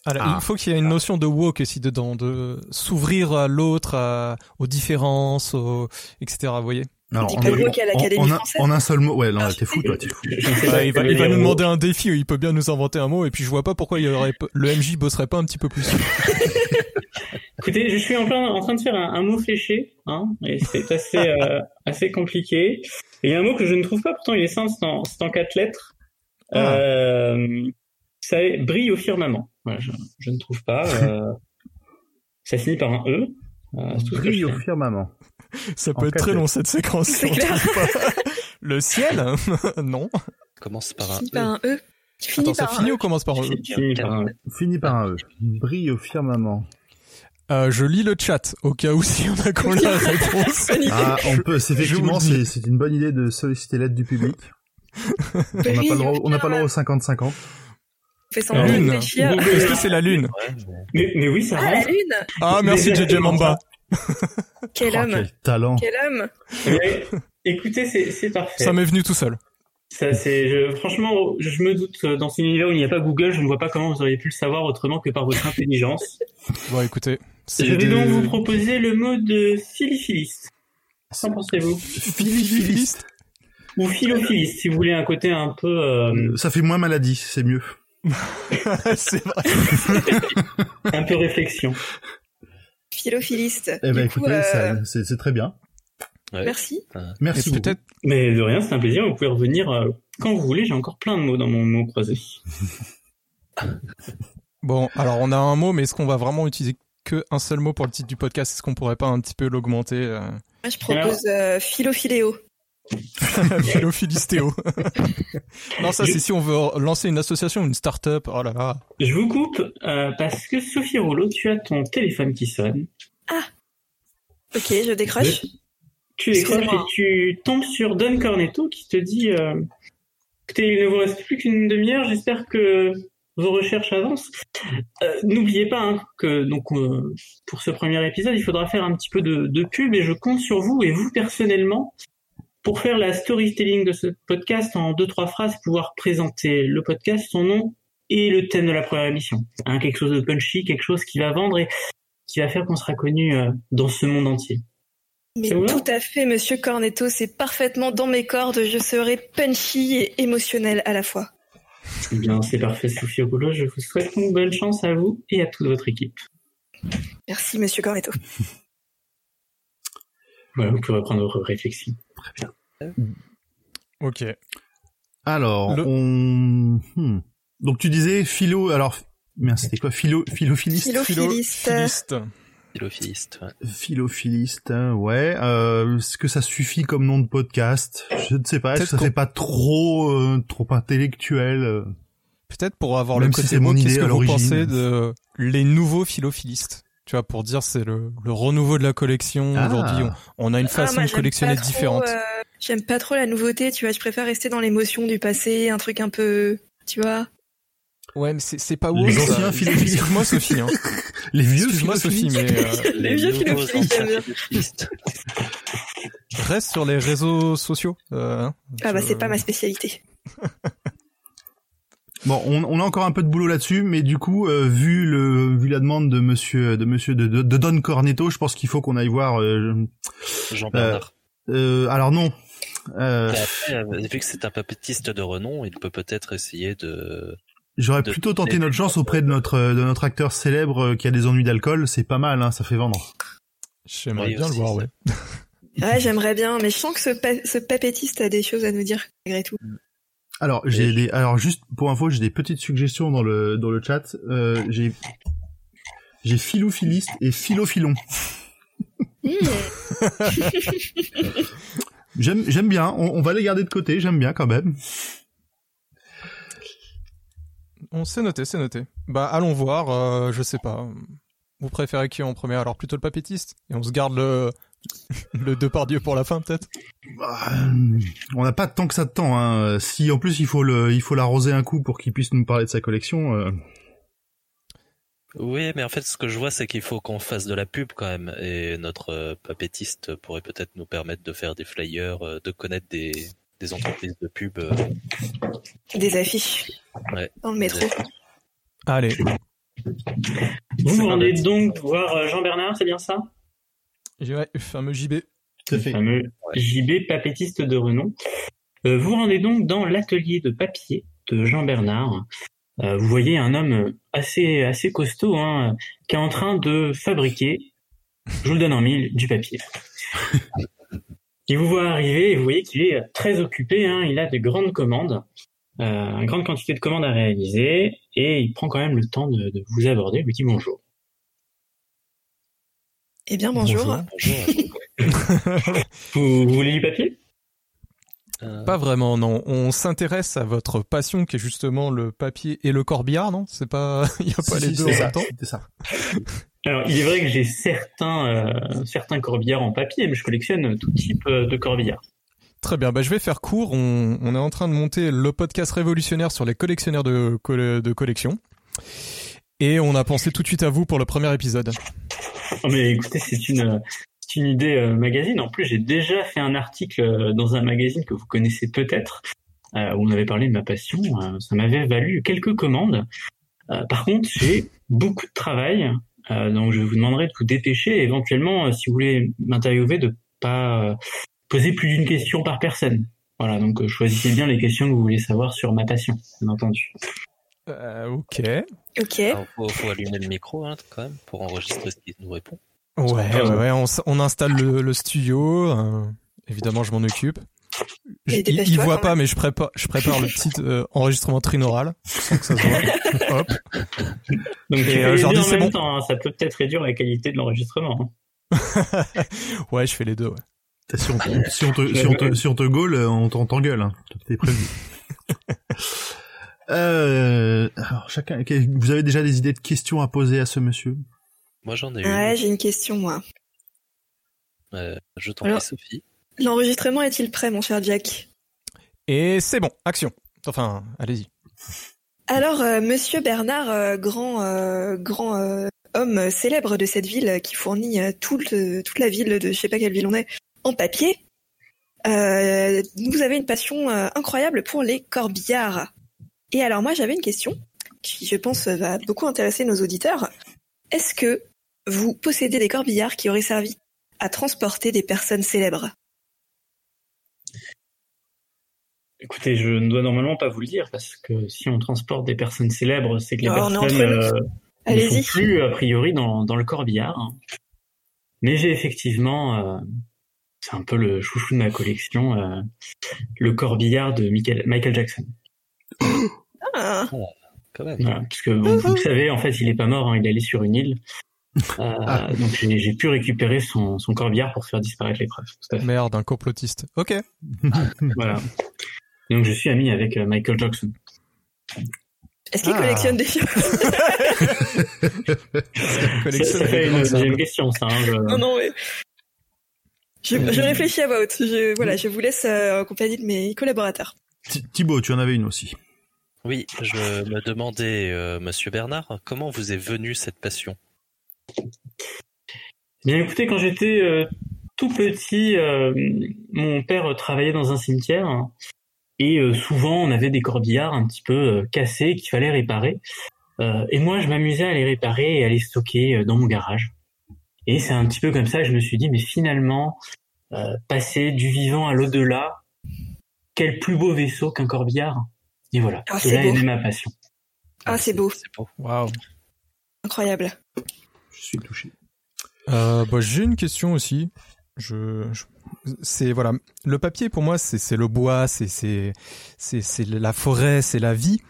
Alors, Ah. il faut qu'il y ait une notion de woke aussi dedans, de s'ouvrir à l'autre, à- aux différences, aux... etc. Vous voyez pas le mot qu'à l'Académie en, en un- seul mot. Ouais, non, Ah, t'es fou, toi, t'es fou. Ouais, ce il va, il va nous demander un défi, il peut bien nous inventer un mot, et puis je vois pas pourquoi il y aurait, le MJ bosserait pas un petit peu plus. Écoutez, je suis en, plein, en train de faire un, un mot fléché, hein, et c'est assez, euh, assez compliqué. Et il y a un mot que je ne trouve pas, pourtant il est simple, c'est en, quatre lettres. Ah. Euh, ça est- brille au firmament. Voilà, je, je ne trouve pas. euh, ça finit par un E. Euh, Brille au firmament. Ça En peut être très long cette séquence. si C'est on clair. trouve pas. Le ciel Non. Commence par un Finit E. par un E. Attends, ça un finit E. ou commence par un E Ça finit par un E. Fini par un E. Brille au firmament. Euh, Je lis le chat, au cas où s'il y en a qui ont la réponse. Ah, on peut, c'est effectivement, c'est une bonne idée de solliciter l'aide du public. On n'a pas le droit, au on n'a pas le droit firmament. au 50-50. On fait semblant de Lune. Est-ce que c'est la lune mais- oui, ça Ah, la lune Ah, merci JJ Mamba. Quel Oh, homme quel talent. Quel homme Mais, écoutez, c'est parfait. Ça m'est venu tout seul. Ça, c'est, je- franchement, je me doute, euh, dans cet univers où il n'y a pas Google, je ne vois pas comment vous auriez pu le savoir autrement que par votre intelligence. Bon, écoutez. Je vais donc vous proposer le mot de philiphilis. Qu'en pensez-vous Philipphiliste Ou philophiliste, si vous voulez un côté un peu... euh, Ça fait moins maladie, c'est mieux. C'est vrai. un peu réflexion. Philophiliste. Eh ben, écoutez, euh, ça- c'est c'est très bien. Ouais. Merci. Merci Et beaucoup. peut-être Mais de rien, c'est un plaisir, vous pouvez revenir euh, quand vous voulez, j'ai encore plein de mots dans mon mot croisé. Bon, alors on a un mot, mais est-ce qu'on va vraiment utiliser que un seul mot pour le titre du podcast Est-ce qu'on pourrait pas un petit peu l'augmenter euh... Moi, je propose euh, philophiléo. Philophilistéo. non, ça c'est si on veut lancer une association, une start-up. Oh là là. Je vous coupe euh, parce que Sophie Rouleau, tu as ton téléphone qui sonne. Ok, je décroche. Tu décroches et tu tombes sur Don Cornetto qui te dit euh, Écoutez, il ne vous reste plus qu'une demi-heure, j'espère que vos recherches avancent. Euh, N'oubliez pas hein, que donc euh, pour ce premier épisode, il faudra faire un petit peu de, de pub et je compte sur vous et vous personnellement pour faire la storytelling de ce podcast en deux trois phrases, pouvoir présenter le podcast, son nom et le thème de la première émission. Hein, quelque chose de punchy, quelque chose qui va vendre et qui va faire qu'on sera connu euh, dans ce monde entier. Mais tout à fait, monsieur Cornetto, c'est parfaitement dans mes cordes. Je serai punchy et émotionnel à la fois. Eh bien, c'est parfait, Sophie Rouleau. Je vous souhaite donc bonne chance à vous et à toute votre équipe. Merci, monsieur Cornetto. Voilà, vous pouvez reprendre vos réflexions. Ok. Alors, Le- on... hmm. Donc tu disais philo... Alors, c'était quoi? Philo... Philophiliste Philo- Philophiliste. Philophiliste. Philophiliste, ouais. Philophiliste, hein, ouais. Euh, Est-ce que ça suffit comme nom de podcast? Je ne sais pas. Est-ce que ça fait pas trop, euh, trop intellectuel euh Peut-être pour avoir Même le si côté c'est mon mot, qu'est-ce idée que vous l'origine. pensez de les nouveaux philophilistes? Tu vois, pour dire c'est le, le renouveau de la collection. Ah. Aujourd'hui, on, on a une Ah, façon moi, de collectionner trop, différente. euh, J'aime pas trop la nouveauté, tu vois. Je préfère rester dans l'émotion du passé, un truc un peu, tu vois. Ouais, mais c'est c'est pas Les woke, ça. anciens. Excuse-moi, Sophie. Hein. Les vieux Excuse-moi, Sophie, mais euh, Les vieux philophilistes, reste sur les réseaux sociaux. Euh, hein. Ah bah c'est pas ma spécialité. Bon, on, on a encore un peu de boulot là-dessus, mais du coup, euh, vu le vu la demande de Monsieur de Monsieur de, de, de Don Cornetto, je pense qu'il faut qu'on aille voir. euh, Jean-Bernard. euh, alors non. Euh, après, euh, vu que c'est un papetiste de renom, il peut peut-être essayer de... J'aurais plutôt tenté notre chance auprès de notre euh, de notre acteur célèbre euh, qui a des ennuis d'alcool. C'est pas mal, hein, ça fait vendre. J'aimerais Oui, bien le voir, ouais. Ouais, j'aimerais bien, mais je sens que ce, pa- ce papétiste a des choses à nous dire, malgré tout. Alors j'ai des alors juste pour info, j'ai des petites suggestions dans le dans le chat. Euh, j'ai j'ai philophiliste et philophilon. J'aime j'aime bien. On, on va les garder de côté. J'aime bien quand même. On s'est noté, c'est noté. Bah, allons voir, euh, je sais pas. Vous préférez qui en premier? Alors plutôt le papétiste Et on se garde le, le Depardieu pour la fin, peut-être? Bah, on n'a pas tant que ça de temps. Hein. Si en plus il faut le il faut l'arroser un coup pour qu'il puisse nous parler de sa collection. euh, Oui, mais en fait, ce que je vois, c'est qu'il faut qu'on fasse de la pub quand même. Et notre euh, papétiste pourrait peut-être nous permettre de faire des flyers, euh, de connaître des, des entreprises de pub. euh, Des affiches. Ouais. Dans le métro. Allez, Vous vous rendez donc voir euh, Jean-Bernard, c'est bien ça? J'irai fameux JB. Tout à Le fait. fameux JB papétiste de renom. Euh, vous vous rendez donc dans l'atelier de papier de Jean-Bernard. Euh, vous voyez un homme assez assez costaud hein, qui est en train de fabriquer, je vous le donne en mille, du papier. Il vous voit arriver et vous voyez qu'il est très occupé. Hein, il a de grandes commandes, euh, une grande quantité de commandes à réaliser et il prend quand même le temps de, de vous aborder. Il vous dit bonjour. Eh bien, bonjour. Bonjour. Vous, vous voulez du papier? Euh, Pas vraiment, non. On s'intéresse à votre passion qui est justement le papier et le corbillard, non? C'est pas, il y a pas Si, les si, deux en même temps? Alors, il est vrai que j'ai certains, euh, certains corbillards en papier, mais je collectionne tout type euh, de corbillards. Très bien, bah je vais faire court. On, on est en train de monter le podcast révolutionnaire sur les collectionneurs de, de collection. Et on a pensé tout de suite à vous pour le premier épisode. Oh, mais écoutez, c'est une, une idée euh, magazine. En plus, j'ai déjà fait un article euh, dans un magazine que vous connaissez peut-être, euh, où on avait parlé de ma passion. Ça m'avait valu quelques commandes. Par contre, j'ai beaucoup de travail, donc je vous demanderai de vous dépêcher. Éventuellement, euh, si vous voulez m'interviewer, de pas euh, poser plus d'une question par personne. Voilà, donc euh, choisissez bien les questions que vous voulez savoir sur ma passion, bien entendu. Euh, ok. Ok. alors, faut, faut allumer le micro hein, quand même pour enregistrer ce qui nous répond. Ouais, ouais, ouais. On, s- on installe le, le studio. euh, évidemment, je m'en occupe. Je- il, voit pas, mais je prépare, je prépare le petit euh, enregistrement trinaural sans que ça se voit. Hop. Donc, Et, tu fais euh, les deux en même bon. temps, hein. ça peut peut-être réduire la qualité de l'enregistrement. hein. ouais, je fais les deux. Ouais. Si on, si on te, si on te, si on te gaule, on t'en- t'engueule. Hein. T'es prévenu. euh, alors chacun, vous avez déjà des idées de questions à poser à ce monsieur? Moi, j'en ai Ouais, une. j'ai une question, moi. Euh, je t'en prie, Sophie. L'enregistrement est-il prêt, mon cher Jack? Et c'est bon, action. Enfin, allez-y. Alors, euh, Monsieur Bernard, euh, grand, euh, grand homme célèbre de cette ville qui fournit toute, toute la ville de je sais pas quelle ville on est en papier, vous avez une passion incroyable pour les corbillards. Et alors moi, j'avais une question qui, je pense, va beaucoup intéresser nos auditeurs. Est-ce que vous possédez des corbillards qui auraient servi à transporter des personnes célèbres? Écoutez, je ne dois normalement pas vous le dire parce que si on transporte des personnes célèbres, c'est que les Oh, personnes euh, ne sont plus a priori dans, dans le corbillard. hein. Mais j'ai effectivement, euh, c'est un peu le chouchou de ma collection, euh, le corbillard de Michael, Michael Jackson. Ah, Quand même. Voilà, parce que vous, vous le savez, en fait, il est pas mort, hein, il est allé sur une île. Euh, Donc j'ai pu récupérer son, son corbillard pour faire disparaître les preuves. Merde, un complotiste. Ok. Voilà. Donc je suis ami avec euh, Michael Jackson. est-ce qu'il Ah. collectionne des films? Les une deuxième question, ça. hein, je- Non, non, mais... Je, je réfléchis à vote. Je, voilà, je vous laisse euh, en compagnie de mes collaborateurs. Thi- Thibaut, tu en avais une aussi. Oui, je me demandais, euh, Monsieur Bernard, comment vous est venue cette passion? Bien écoutez, quand j'étais euh, tout petit, euh, mon père travaillait dans un cimetière hein, et euh, souvent on avait des corbillards un petit peu euh, cassés qu'il fallait réparer. Euh, et moi, je m'amusais à les réparer et à les stocker euh, dans mon garage. Et c'est un petit peu comme ça que je me suis dit, mais finalement, euh, passer du vivant à l'au-delà, quel plus beau vaisseau qu'un corbillard Et voilà, Ah, c'est là est ma passion. Ah, c'est beau. C'est beau. Waouh. Incroyable. Je suis touché. Euh, bah, j'ai une question aussi. Je, je- c'est voilà, le papier pour moi c'est le bois, c'est c'est c'est c'est la forêt, c'est la vie.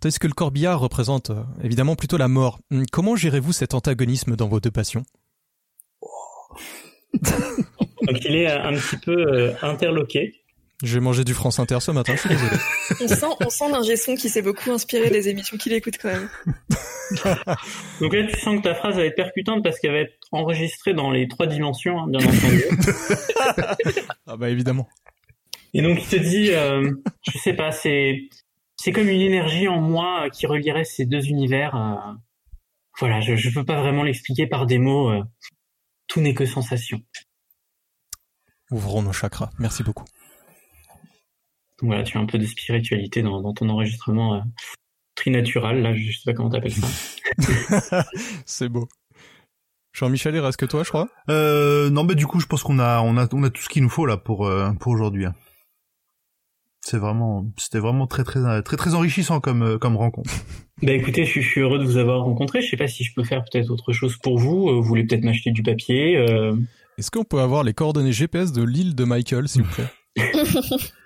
Tandis que le corbillard représente euh, évidemment plutôt la mort. Hum, Comment gérez-vous cet antagonisme dans vos deux passions? Donc il est euh, un petit peu euh, interloqué. J'ai mangé du France Inter ce matin, je suis désolé. On sent, on sent l'ingé son qui s'est beaucoup inspiré des émissions qu'il écoute quand même. Donc là, tu sens que ta phrase va être percutante parce qu'elle va être enregistrée dans les trois dimensions, hein, bien entendu. ah bah évidemment. Et donc il te dit, euh, je sais pas, c'est c'est comme une énergie en moi qui relierait ces deux univers. euh. Voilà, je je peux pas vraiment l'expliquer par des mots. euh. Tout n'est que sensation. Ouvrons nos chakras. Merci beaucoup. Donc voilà, tu as un peu de spiritualité dans, dans ton enregistrement euh, trinatural. Là, je sais pas comment t'appelles ça. c'est beau. Jean-Michel, il reste que toi, je crois? Euh, non, mais du coup, je pense qu'on a, on a, on a tout ce qu'il nous faut là pour euh, pour aujourd'hui. hein. C'est vraiment, c'était vraiment très très très très enrichissant comme euh, comme rencontre. Bah écoutez, je suis, je suis heureux de vous avoir rencontré. Je sais pas si je peux faire peut-être autre chose pour vous. Vous voulez peut-être m'acheter du papier. euh, Est-ce qu'on peut avoir les coordonnées GPS de l'île de Michael, s'il vous plaît?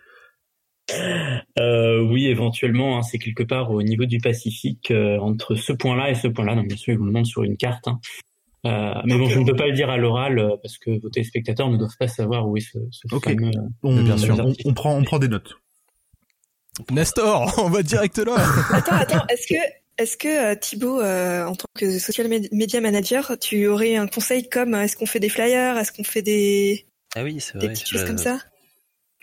Euh, oui, éventuellement, hein, c'est quelque part au niveau du Pacifique, euh, entre ce point-là et ce point-là. Donc, bien sûr, ils vous le montrent sur une carte. hein. Euh, mais bon, je ne peux pas le dire à l'oral euh, parce que vos téléspectateurs ne doivent pas savoir où est ce, ce Ok. fameux. On, bien sûr. on, on prend on prend des notes. Nestor, on va direct là. Attends, attends, est-ce que, est-ce que Thibaut, euh, en tant que social med- media manager, tu aurais un conseil comme est-ce qu'on fait des flyers, est-ce qu'on fait des, Ah oui, c'est des petites choses comme ça?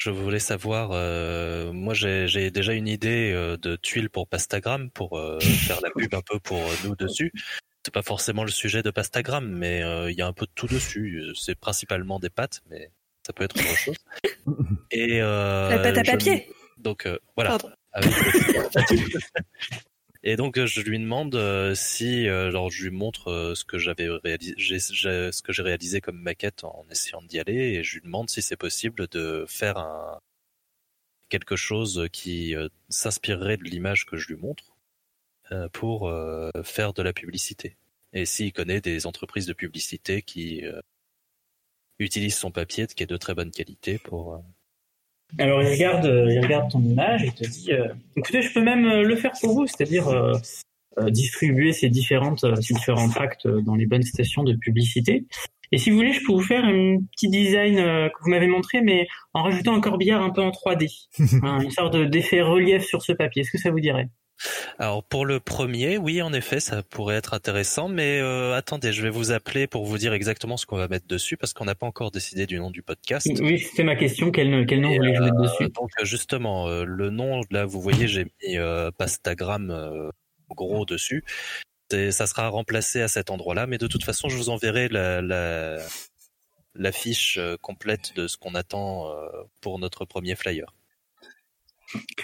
Je voulais savoir, euh, moi j'ai déjà une idée euh, de tuiles pour Pastagram pour euh, faire la pub un peu pour euh, nous dessus. C'est pas forcément le sujet de Pastagram, mais euh, il y a un peu de tout dessus. C'est principalement des pâtes, mais ça peut être autre chose. Et euh, La pâte à je- papier Donc euh, voilà. Pardon. Avec- Et donc euh, je lui demande euh, si, euh, alors je lui montre euh, ce que j'avais réalisé, j'ai- ce que j'ai réalisé comme maquette en essayant d'y aller, et je lui demande si c'est possible de faire un quelque chose qui s'inspirerait de l'image que je lui montre pour faire de la publicité. Et s'il connaît des entreprises de publicité qui utilisent son papier, qui est de très bonne qualité, pour Alors, il regarde, euh, il regarde ton image et te dit, euh, écoutez, je peux même euh, le faire pour vous, c'est-à-dire euh, euh, distribuer ces différentes, ces différents tracts dans les bonnes stations de publicité. Et si vous voulez, je peux vous faire un petit design euh, que vous m'avez montré, mais en rajoutant un corbillard un peu en 3D, Hein, une sorte de- d'effet relief sur ce papier. Est-ce que ça vous dirait? Alors pour le premier, oui, en effet, ça pourrait être intéressant, mais euh, attendez, je vais vous appeler pour vous dire exactement ce qu'on va mettre dessus parce qu'on n'a pas encore décidé du nom du podcast. Oui, c'était ma question. Quel, quel nom Et, voulez-je mettre euh, dessus? Donc justement, euh, le nom, là, vous voyez, j'ai mis euh, Pastagram euh, gros dessus. C'est- Ça sera remplacé à cet endroit-là, mais de toute façon, je vous enverrai la, la, la fiche complète de ce qu'on attend euh, pour notre premier flyer.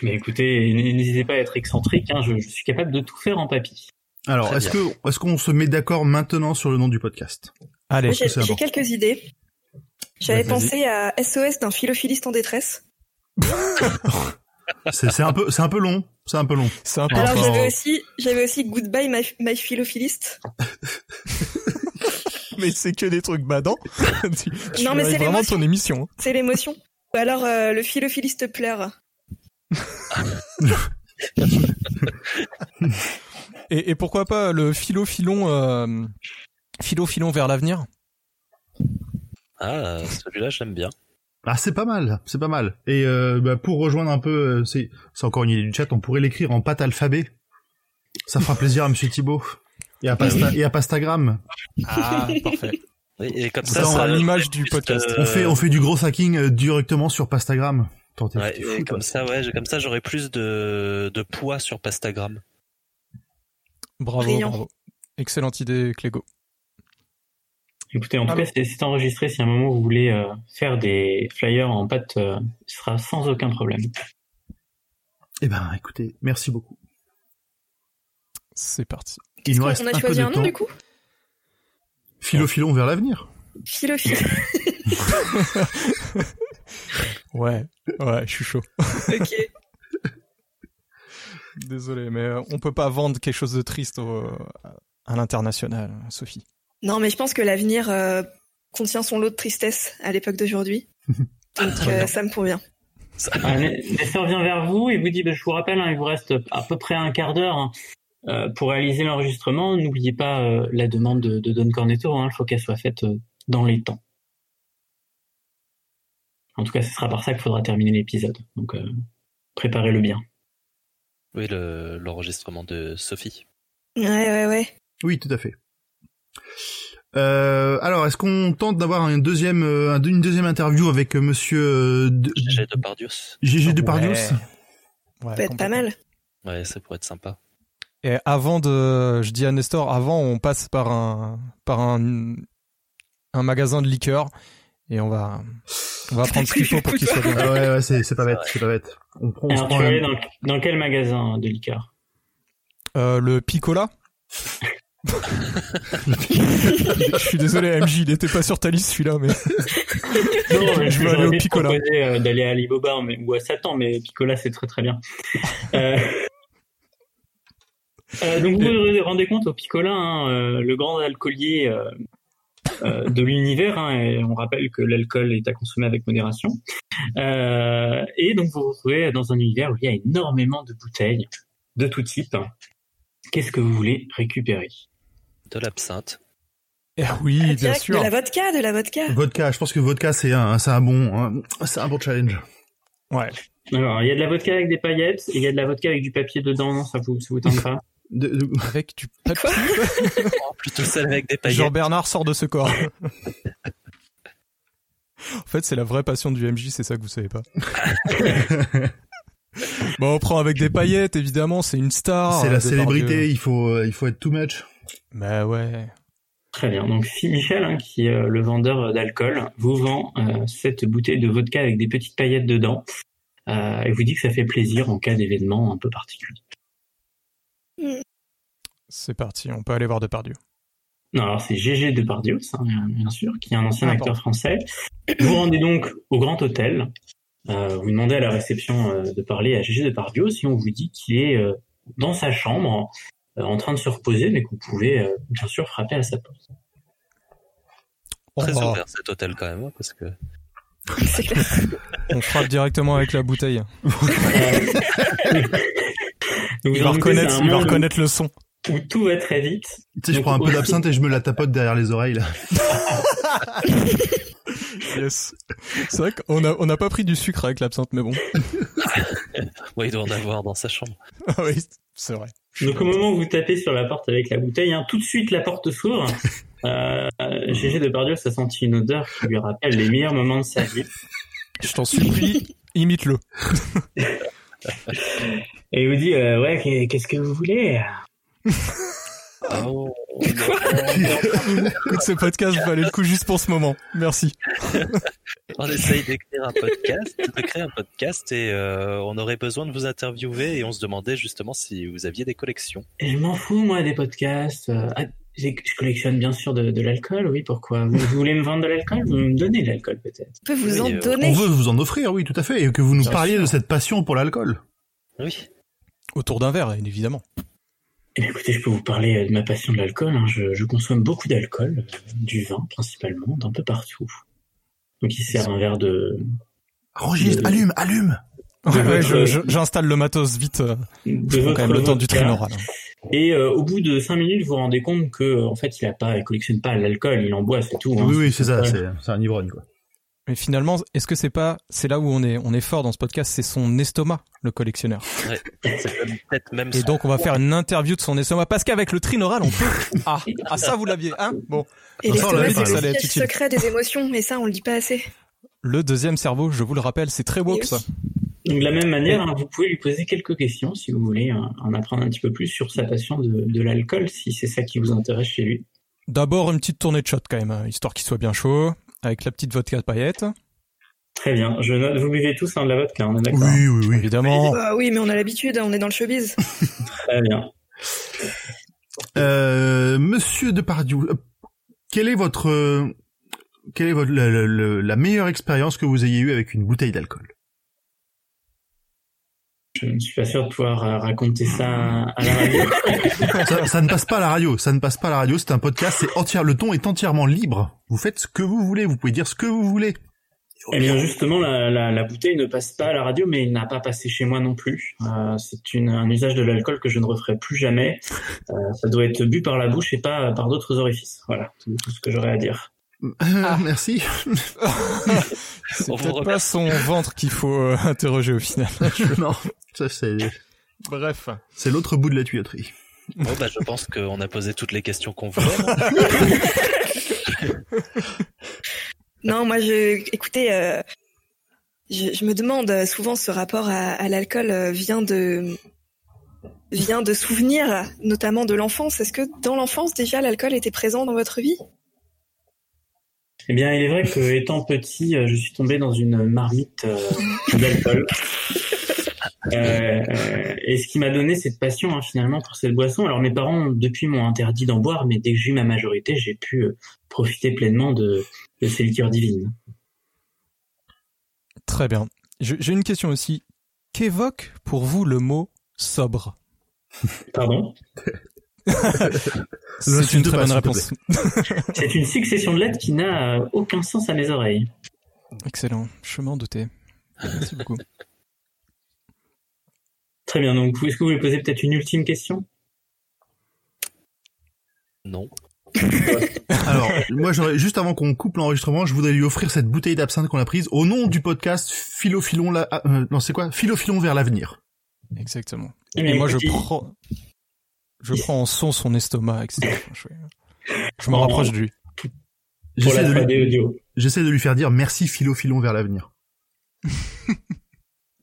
Mais écoutez, n'hésitez pas à être excentrique. Hein, je, je suis capable de tout faire en papy. Alors, est-ce que est-ce qu'on se met d'accord maintenant sur le nom du podcast? Allez, j'ai quelques idées. J'avais pensé à SOS d'un philophiliste en détresse. C'est c'est un peu c'est un peu long, c'est un peu long. c'est un peu Alors j'avais aussi, j'avais aussi Goodbye my, my philophiliste. Mais c'est que des trucs badants. tu tu Non, mais c'est vraiment l'émotion. ton émission. C'est l'émotion. Ou alors euh, le philophiliste pleure. Et, et pourquoi pas le philo filon, euh, philo filon vers l'avenir? Ah, celui-là, j'aime bien. Ah, c'est pas mal, c'est pas mal. Et euh, bah, pour rejoindre un peu, euh, c'est c'est encore une idée du chat, on pourrait l'écrire en pâte alphabet. Ça fera plaisir à Monsieur Thibault et à Pasta et à Pastagram. Ah, parfait. Oui, et comme Ça ça, l'image du podcast. euh, On fait on fait du gros hacking directement sur Pastagram. Ouais, fou, comme toi. ça, ouais, comme ça, j'aurai plus de, de poids sur Pastagram. Bravo, Brillant. bravo. Excellente idée, Clégo. Écoutez, en tout cas, c'est enregistré. Si à un moment vous voulez euh, faire des flyers en pâte, euh, ce sera sans aucun problème. Eh ben, écoutez, merci beaucoup. C'est parti. Il nous On reste a un peu choisi de un nom temps. du coup? Philo filon vers l'avenir. Philophile. Ouais, ouais, je suis chaud. ok. Désolé, mais euh, on peut pas vendre quelque chose de triste au- à l'international, Sophie. Non, mais je pense que l'avenir euh, contient son lot de tristesse à l'époque d'aujourd'hui. Donc euh, ça me convient. Nestor vient vers vous et vous dit, bah, je vous rappelle, hein, il vous reste à peu près un quart d'heure hein, euh, pour réaliser l'enregistrement. N'oubliez pas euh, la demande de, de Don Cornetto. hein, Il faut qu'elle soit faite euh, dans les temps. En tout cas, ce sera par ça qu'il faudra terminer l'épisode. Donc, euh, préparez-le bien. Oui, le- l'enregistrement de Sophie. Ouais, ouais, ouais. Oui, tout à fait. Euh, alors, est-ce qu'on tente d'avoir un deuxième, euh, un- une deuxième interview avec Monsieur de- GG de Pardius. GG. Ouais, Ça peut être pas mal. Ouais, ça pourrait être sympa. Et avant de, je dis à Nestor, avant on passe par un, par un, un magasin de liqueurs et on va, on va prendre ce qu'il faut pour qu'il soit bien. Ah ouais, ouais, c'est c'est pas bête, c'est pas bête. On prend, on Alors, tu dans, dans quel magasin de liqueur Euh, le Picola. je suis désolé, MJ, il était pas sur ta liste celui-là, mais Non, mais Je veux j'aurais aller au Picola. euh, d'aller à Alibaba mais, ou à Satan, mais Picola c'est très très bien. Euh, euh, donc vous vous rendez compte au Picola, hein, euh, le grand alcoolier euh, euh, de l'univers, hein, et on rappelle que l'alcool est à consommer avec modération. Euh, et donc vous vous retrouvez dans un univers où il y a énormément de bouteilles de tout type. Qu'est-ce que vous voulez récupérer? De l'absinthe. Eh oui, bien Direct, sûr. De la vodka, de la vodka. Vodka, je pense que vodka c'est un, c'est un bon, un- c'est un bon challenge. Ouais. Alors, il y a de la vodka avec des paillettes et il y a de la vodka avec du papier dedans, non, ça vous, ça vous tente pas? De- de- Avec du papier. Plutôt celle avec des paillettes. Jean-Bernard sort de ce corps. en fait, c'est la vraie passion du MJ, c'est ça que vous savez pas. bon, on prend avec des paillettes, évidemment, c'est une star. c'est euh, la Depardieu. célébrité, il faut, euh, il faut être too much. Bah ouais. Très bien. Donc, si Michel, hein, qui est euh, le vendeur d'alcool, vous vend euh, cette bouteille de vodka avec des petites paillettes dedans euh, et vous dit que ça fait plaisir en cas d'événement un peu particulier. C'est parti, on peut aller voir Depardieu. Non, alors c'est GG Depardieu, bien sûr, qui est un ancien acteur français. Vous vous rendez donc au Grand Hôtel. Euh, vous demandez à la réception euh, de parler à GG Depardieu si on vous dit qu'il est euh, dans sa chambre euh, en train de se reposer, mais que vous pouvez euh, bien sûr frapper à sa porte. Très ouvert cet hôtel quand même, hein, parce que on frappe directement avec la bouteille. Donc, Il va reconnaître, il va reconnaître le son. où tout va très vite. Tu sais, je prends un peu d'absinthe et je me la tapote derrière les oreilles là. Yes. C'est vrai qu'on a, on n'a pas pris du sucre avec l'absinthe, mais bon. Ouais, il doit en avoir dans sa chambre. Ah oui, c'est vrai. Donc au moment où vous tapez sur la porte avec la bouteille, hein, tout de suite la porte s'ouvre. Euh, Gégé Depardieu, ça sentit une odeur qui lui rappelle les meilleurs moments de sa vie. Je t'en supplie, imite-le. Et il vous dit, euh, ouais, qu'est- qu'est-ce que vous voulez? Oh, Écoute, ce podcast valait le coup juste pour ce moment. Merci. on essaye d'écrire un podcast, de créer un podcast et euh, on aurait besoin de vous interviewer et on se demandait justement si vous aviez des collections. Et je m'en fous, moi, des podcasts. Euh, je collectionne bien sûr de, de l'alcool, oui, pourquoi? Vous, vous voulez me vendre de l'alcool? Vous me donnez de l'alcool, peut-être On peut vous Oui, en euh, donner. On veut vous en offrir, oui, tout à fait, et que vous nous Bien parliez sûr. de cette passion pour l'alcool. Oui. Autour d'un verre, évidemment. Eh bien, écoutez, je peux vous parler euh, de ma passion de l'alcool. hein. Je, je consomme beaucoup d'alcool, euh, du vin principalement, d'un peu partout. Donc il sert un verre de, Enregistre, De- allume, allume De Ouais, votre- je- je- j'installe le matos vite. euh, de faut votre quand même le temps du train oral. Et euh, au bout de cinq minutes, vous vous rendez compte que euh, en fait, il a pas, il collectionne pas l'alcool, il en boit, c'est tout. hein. Oui, oui, c'est ça, c'est c'est un ivrogne, quoi. Mais finalement, est-ce que c'est pas, c'est là où on est, on est fort dans ce podcast, c'est son estomac, le collectionneur. Ouais. C'est même- peut-être même Et donc, on va faire une interview de son estomac, parce qu'avec le trinoral, on peut. Ah, ah ça vous l'aviez, hein? Bon, Et l'estomac, c'est le secret des émotions, mais ça, on le dit pas assez. le deuxième cerveau, je vous le rappelle, c'est très woke Oui. ça. Donc de la même manière, hein, vous pouvez lui poser quelques questions si vous voulez hein, en apprendre un petit peu plus sur sa passion de, de l'alcool, si c'est ça qui vous intéresse chez lui. D'abord, une petite tournée de shot quand même, hein, histoire qu'il soit bien chaud, avec la petite vodka de paillettes, Très bien, je note, vous buvez tous hein, de la vodka, on est d'accord Oui, oui, oui. évidemment. Oui, mais on a l'habitude, on est dans le showbiz. Très bien. Euh, Monsieur Depardieu, euh, quelle est votre, euh, quelle est votre, la, la- la- la meilleure expérience que vous ayez eue avec une bouteille d'alcool? Je ne suis pas sûr de pouvoir euh, raconter ça à la radio. ça, ça ne passe pas à la radio, ça ne passe pas à la radio, c'est un podcast, c'est entière, le ton est entièrement libre. Vous faites ce que vous voulez, vous pouvez dire ce que vous voulez. Eh bien justement, la, la, la bouteille ne passe pas à la radio, mais il n'a pas passé chez moi non plus. Euh, c'est une, un usage de l'alcool que je ne referai plus jamais. Euh, ça doit être bu par la bouche et pas par d'autres orifices. Voilà, tout, tout ce que j'aurais à dire. Euh, Merci. C'est peut-être pas son ventre qu'il faut euh, interroger au final. non, ça c'est, Bref. c'est l'autre bout de la tuyauterie. Bon, bah, je pense qu'on a posé toutes les questions qu'on voulait. non moi, je, écoutez, euh, je, je me demande souvent ce rapport à, à l'alcool euh, vient de vient de souvenirs, notamment de l'enfance. Est-ce que dans l'enfance déjà l'alcool était présent dans votre vie? Eh bien, il est vrai que étant petit, euh, je suis tombé dans une marmite euh, d'alcool. Euh, euh, et ce qui m'a donné cette passion hein, finalement pour cette boisson. Alors mes parents depuis m'ont interdit d'en boire, mais dès que j'ai eu ma majorité, j'ai pu euh, profiter pleinement de, de ces liqueurs divines. Très bien. J'ai une question aussi. Qu'évoque pour vous le mot sobre? Pardon? C'est une très bonne réponse. C'est une succession de lettres qui n'a euh, aucun sens à mes oreilles. Excellent. Je m'en doutais. Merci beaucoup. Très bien, donc est-ce que vous voulez poser peut-être une ultime question? Non. Alors, moi, j'aurais, juste avant qu'on coupe l'enregistrement, je voudrais lui offrir cette bouteille d'absinthe qu'on a prise au nom du podcast Philophilon, la, euh, non, c'est quoi? Philophilon vers l'avenir. Exactement. Eh Et moi, je prends, je prends en son son estomac, etc. Je, me rapproche de lui. J'essaie de, lui, 3D audio. j'essaie de lui faire dire merci Philophilon vers l'avenir.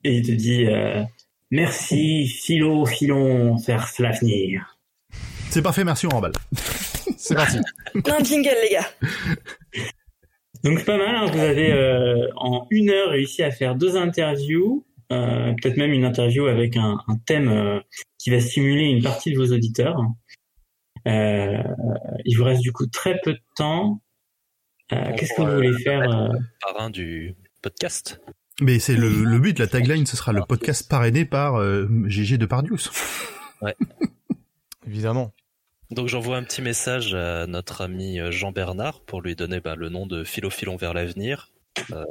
Et il te dit euh, merci Philo, Philon, vers l'avenir. C'est parfait, merci, on remballe. C'est parti. Plein de jingle, les gars. Donc pas mal, hein, vous avez euh, en une heure réussi à faire deux interviews, euh, peut-être même une interview avec un, un thème euh, qui va stimuler une partie de vos auditeurs. Euh, il vous reste du coup très peu de temps. Euh, Qu'est-ce que vous voulez faire euh, Parrain du podcast? Mais c'est le, le but, la tagline, ce sera le podcast parrainé par euh, GG de Pardius. Évidemment. Donc j'envoie un petit message à notre ami Jean Bernard pour lui donner bah, le nom de Philophilon vers l'avenir, euh,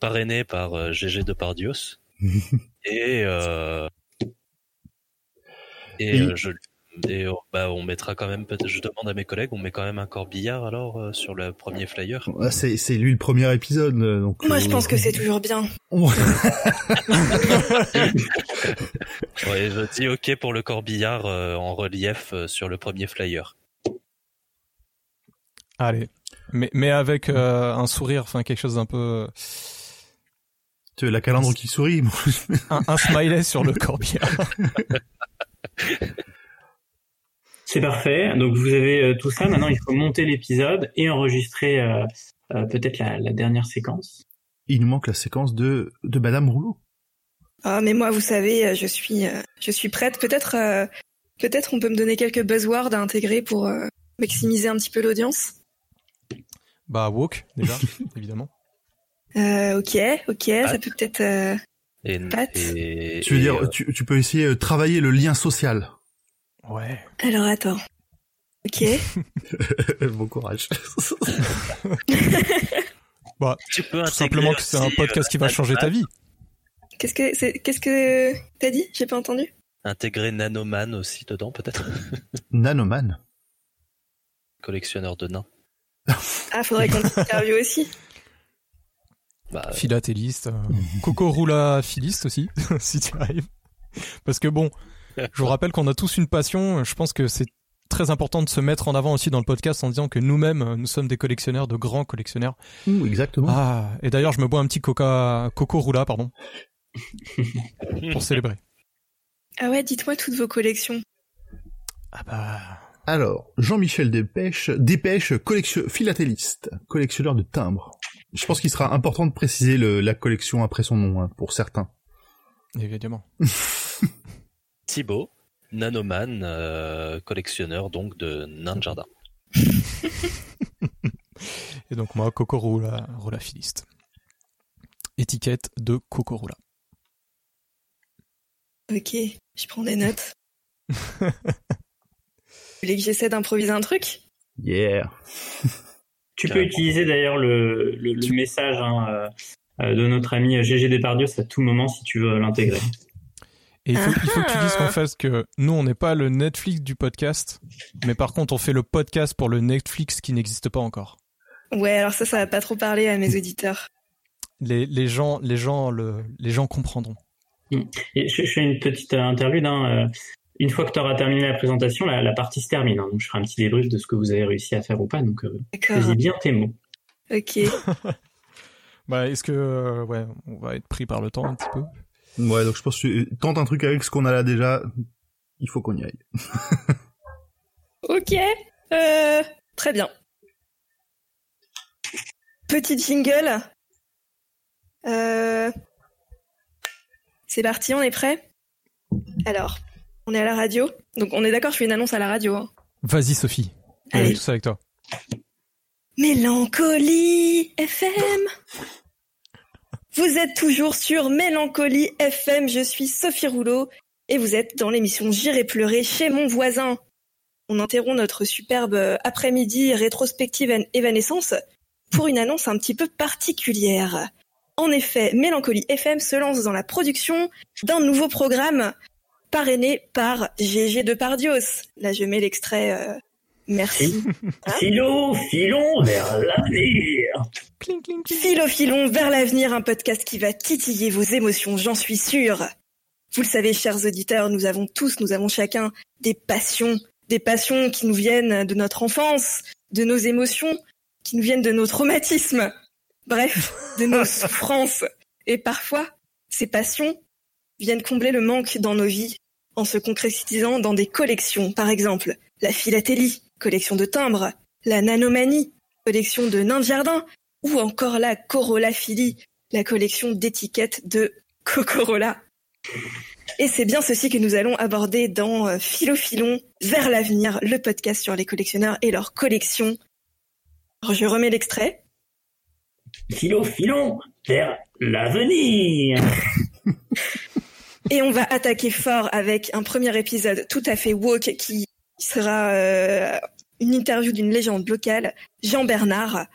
parrainé par euh, GG de Pardios. et euh, et Et- euh, je Et oh, bah, on mettra quand même, peut-être, je demande à mes collègues, on met quand même un corbillard alors euh, sur le premier flyer. Ah, c'est c'est lui le premier épisode, donc. Moi, euh, je pense que c'est toujours bien. Ouais, je dis ok pour le corbillard euh, en relief euh, sur le premier flyer. Allez. Mais, mais avec euh, un sourire, enfin quelque chose d'un peu... Tu veux la calandre qui sourit. Un, un smiley sur le corbillard. C'est parfait. Donc vous avez euh, tout ça. Maintenant, il faut monter l'épisode et enregistrer euh, euh, peut-être la, la dernière séquence. Il nous manque la séquence de de Madame Rouleau. Ah, mais moi, vous savez, je suis, je suis prête. Peut-être, euh, peut-être, on peut me donner quelques buzzwords à intégrer pour euh, maximiser un petit peu l'audience. Bah, walk, déjà, évidemment. Euh, ok, ok, ça peut peut-être. euh, Et, Pat. et- Tu veux et, dire, euh, tu, tu peux essayer de travailler le lien social. Ouais. Alors attends. Ok. bon courage. Bah, tu peux tout simplement que c'est un podcast euh, qui va changer ta vie. Qu'est-ce que c'est Qu'est-ce que t'as dit? J'ai pas entendu. Intégrer Nanoman aussi dedans, peut-être? Nanoman. Collectionneur de nains. Ah, faudrait qu'on t'interviewe aussi. Bah, Philatéliste. euh, Coco Roula philiste aussi, si tu arrives. Parce que bon, je vous rappelle qu'on a tous une passion. Je pense que c'est très important de se mettre en avant aussi dans le podcast en disant que nous-mêmes, euh, nous sommes des collectionneurs, de grands collectionneurs. Ouh, exactement. Ah, et d'ailleurs, je me bois un petit coca, Coco Roula, pardon, pour célébrer. Ah ouais, dites-moi toutes vos collections. Ah bah, Alors, Jean-Michel Dépêche, Dépêche, collection, philatéliste, collectionneur de timbres. Je pense qu'il sera important de préciser le- la collection après son nom, hein, pour certains. évidemment. Thibaut, Nanoman, euh, collectionneur donc de nains de jardin. Et donc moi, Coco Roula, Roula philiste. Étiquette de Coco Roula. Ok, je prends des notes. Vous voulez que j'essaie d'improviser un truc? Yeah. Tu peux utiliser d'ailleurs le, le, le message hein, euh, euh, de notre ami GG Depardieu à tout moment si tu veux l'intégrer. Et il faut, il faut que tu dises Ah. qu'en fait que nous, on n'est pas le Netflix du podcast, mais par contre, on fait le podcast pour le Netflix qui n'existe pas encore. Ouais, alors ça, ça va pas trop parler à mes auditeurs. Les, les gens, les gens, le, les gens comprendront. Et je, je fais une petite interlude. Hein, une fois que tu auras terminé la présentation, la, la partie se termine. hein, donc je ferai un petit débrief de ce que vous avez réussi à faire ou pas. Donc euh, choisis bien tes mots. Ok. Bah, est-ce que, euh, ouais, on va être pris par le temps un petit peu? Ouais, donc je pense que tu tentes un truc avec ce qu'on a là déjà. Il faut qu'on y aille. Ok. Euh, très bien. Petit jingle. Euh, c'est parti, on est prêt? Alors, on est à la radio. Donc on est d'accord, je fais une annonce à la radio. hein. Vas-y, Sophie. Allez. est tous avec toi. Mélancolie FM. Vous êtes toujours sur Mélancolie FM, je suis Sophie Rouleau et vous êtes dans l'émission J'irai pleurer chez mon voisin. On interrompt notre superbe après-midi rétrospective en- évanescence pour une annonce un petit peu particulière. En effet, Mélancolie FM se lance dans la production d'un nouveau programme parrainé par GG Depardios. Là, je mets l'extrait. euh, merci. Hein Philo, filons vers l'avenir. Cling, cling, cling. Philo filon vers l'avenir, un podcast qui va titiller vos émotions, j'en suis sûre. Vous le savez, chers auditeurs, nous avons tous, nous avons chacun des passions, des passions qui nous viennent de notre enfance, de nos émotions, qui nous viennent de nos traumatismes, bref, de nos souffrances. Et parfois, ces passions viennent combler le manque dans nos vies en se concrétisant dans des collections, par exemple la philatélie, collection de timbres, la nanomanie, collection de nains de jardin, ou encore la Corolaphilie, la collection d'étiquettes de Cocorola. Et c'est bien ceci que nous allons aborder dans euh, Philofilon vers l'avenir, le podcast sur les collectionneurs et leurs collections. Je remets l'extrait. Philo, filons vers l'avenir. Et on va attaquer fort avec un premier épisode tout à fait woke qui sera euh, une interview d'une légende locale, Jean Bernard,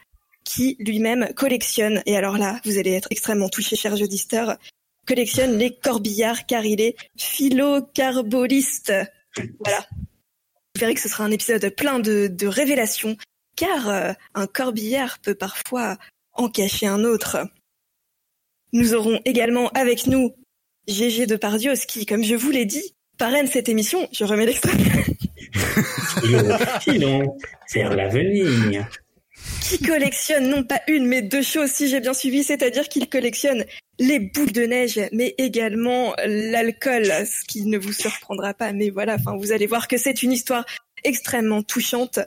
qui lui-même collectionne, et alors là, vous allez être extrêmement touchés, chers auditeurs, collectionne les corbillards car il est philocarboliste. Voilà. verrez que ce sera un épisode plein de, de révélations, car euh, un corbillard peut parfois en cacher un autre. Nous aurons également avec nous Gégé de Pardios qui, comme je vous l'ai dit, parraine cette émission. Je remets l'extrait. Filons vers l'avenir. qui collectionne non pas une mais deux choses si j'ai bien suivi, c'est-à-dire qu'il collectionne les boules de neige mais également l'alcool, ce qui ne vous surprendra pas mais voilà, enfin vous allez voir que c'est une histoire extrêmement touchante.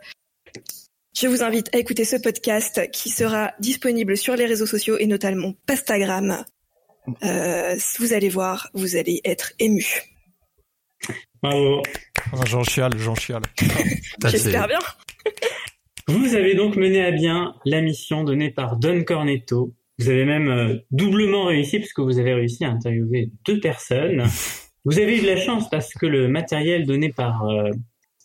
Je vous invite à écouter ce podcast qui sera disponible sur les réseaux sociaux et notamment Pastagram. Euh, vous allez voir, vous allez être ému. Bravo. Ah, J'en chiale, j'en chiale. J'espère bien. Vous avez donc mené à bien la mission donnée par Don Cornetto. Vous avez même euh, doublement réussi puisque vous avez réussi à interviewer deux personnes. Vous avez eu de la chance parce que le matériel donné par euh,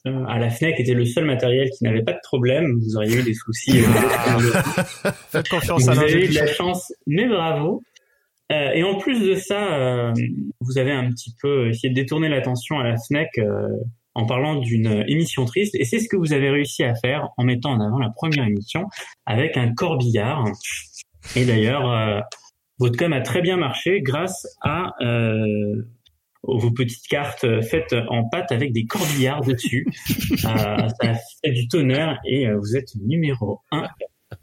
euh, à la FNEC était le seul matériel qui n'avait pas de problème. Vous auriez eu des soucis. euh, Faites confiance à vous avez eu de la chance, mais bravo. Euh, et en plus de ça, euh, vous avez un petit peu essayé de détourner l'attention à la FNEC euh, en parlant d'une émission triste. Et c'est ce que vous avez réussi à faire en mettant en avant la première émission avec un corbillard. Et d'ailleurs, votre com a très bien marché grâce à vos petites cartes faites en pâte avec des corbillards dessus. Ça a fait du tonnerre et vous êtes numéro un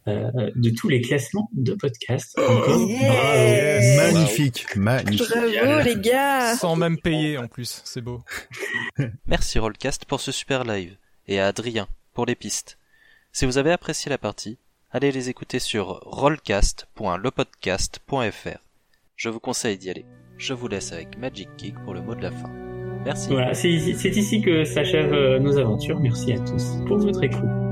euh, de tous les classements de podcasts. Encore Yeah. bravo. Magnifique, magnifique. Bravo les gars. Sans même payer en plus, c'est beau. Merci Rollcast pour ce super live et à Adrien pour les pistes. Si vous avez apprécié la partie, allez les écouter sur rollcast.lepodcast.fr. Je vous conseille d'y aller. Je vous laisse avec Magic Kick pour le mot de la fin. Merci. Voilà, c'est ici- c'est ici que s'achèvent euh, nos aventures. Merci à tous pour votre écoute.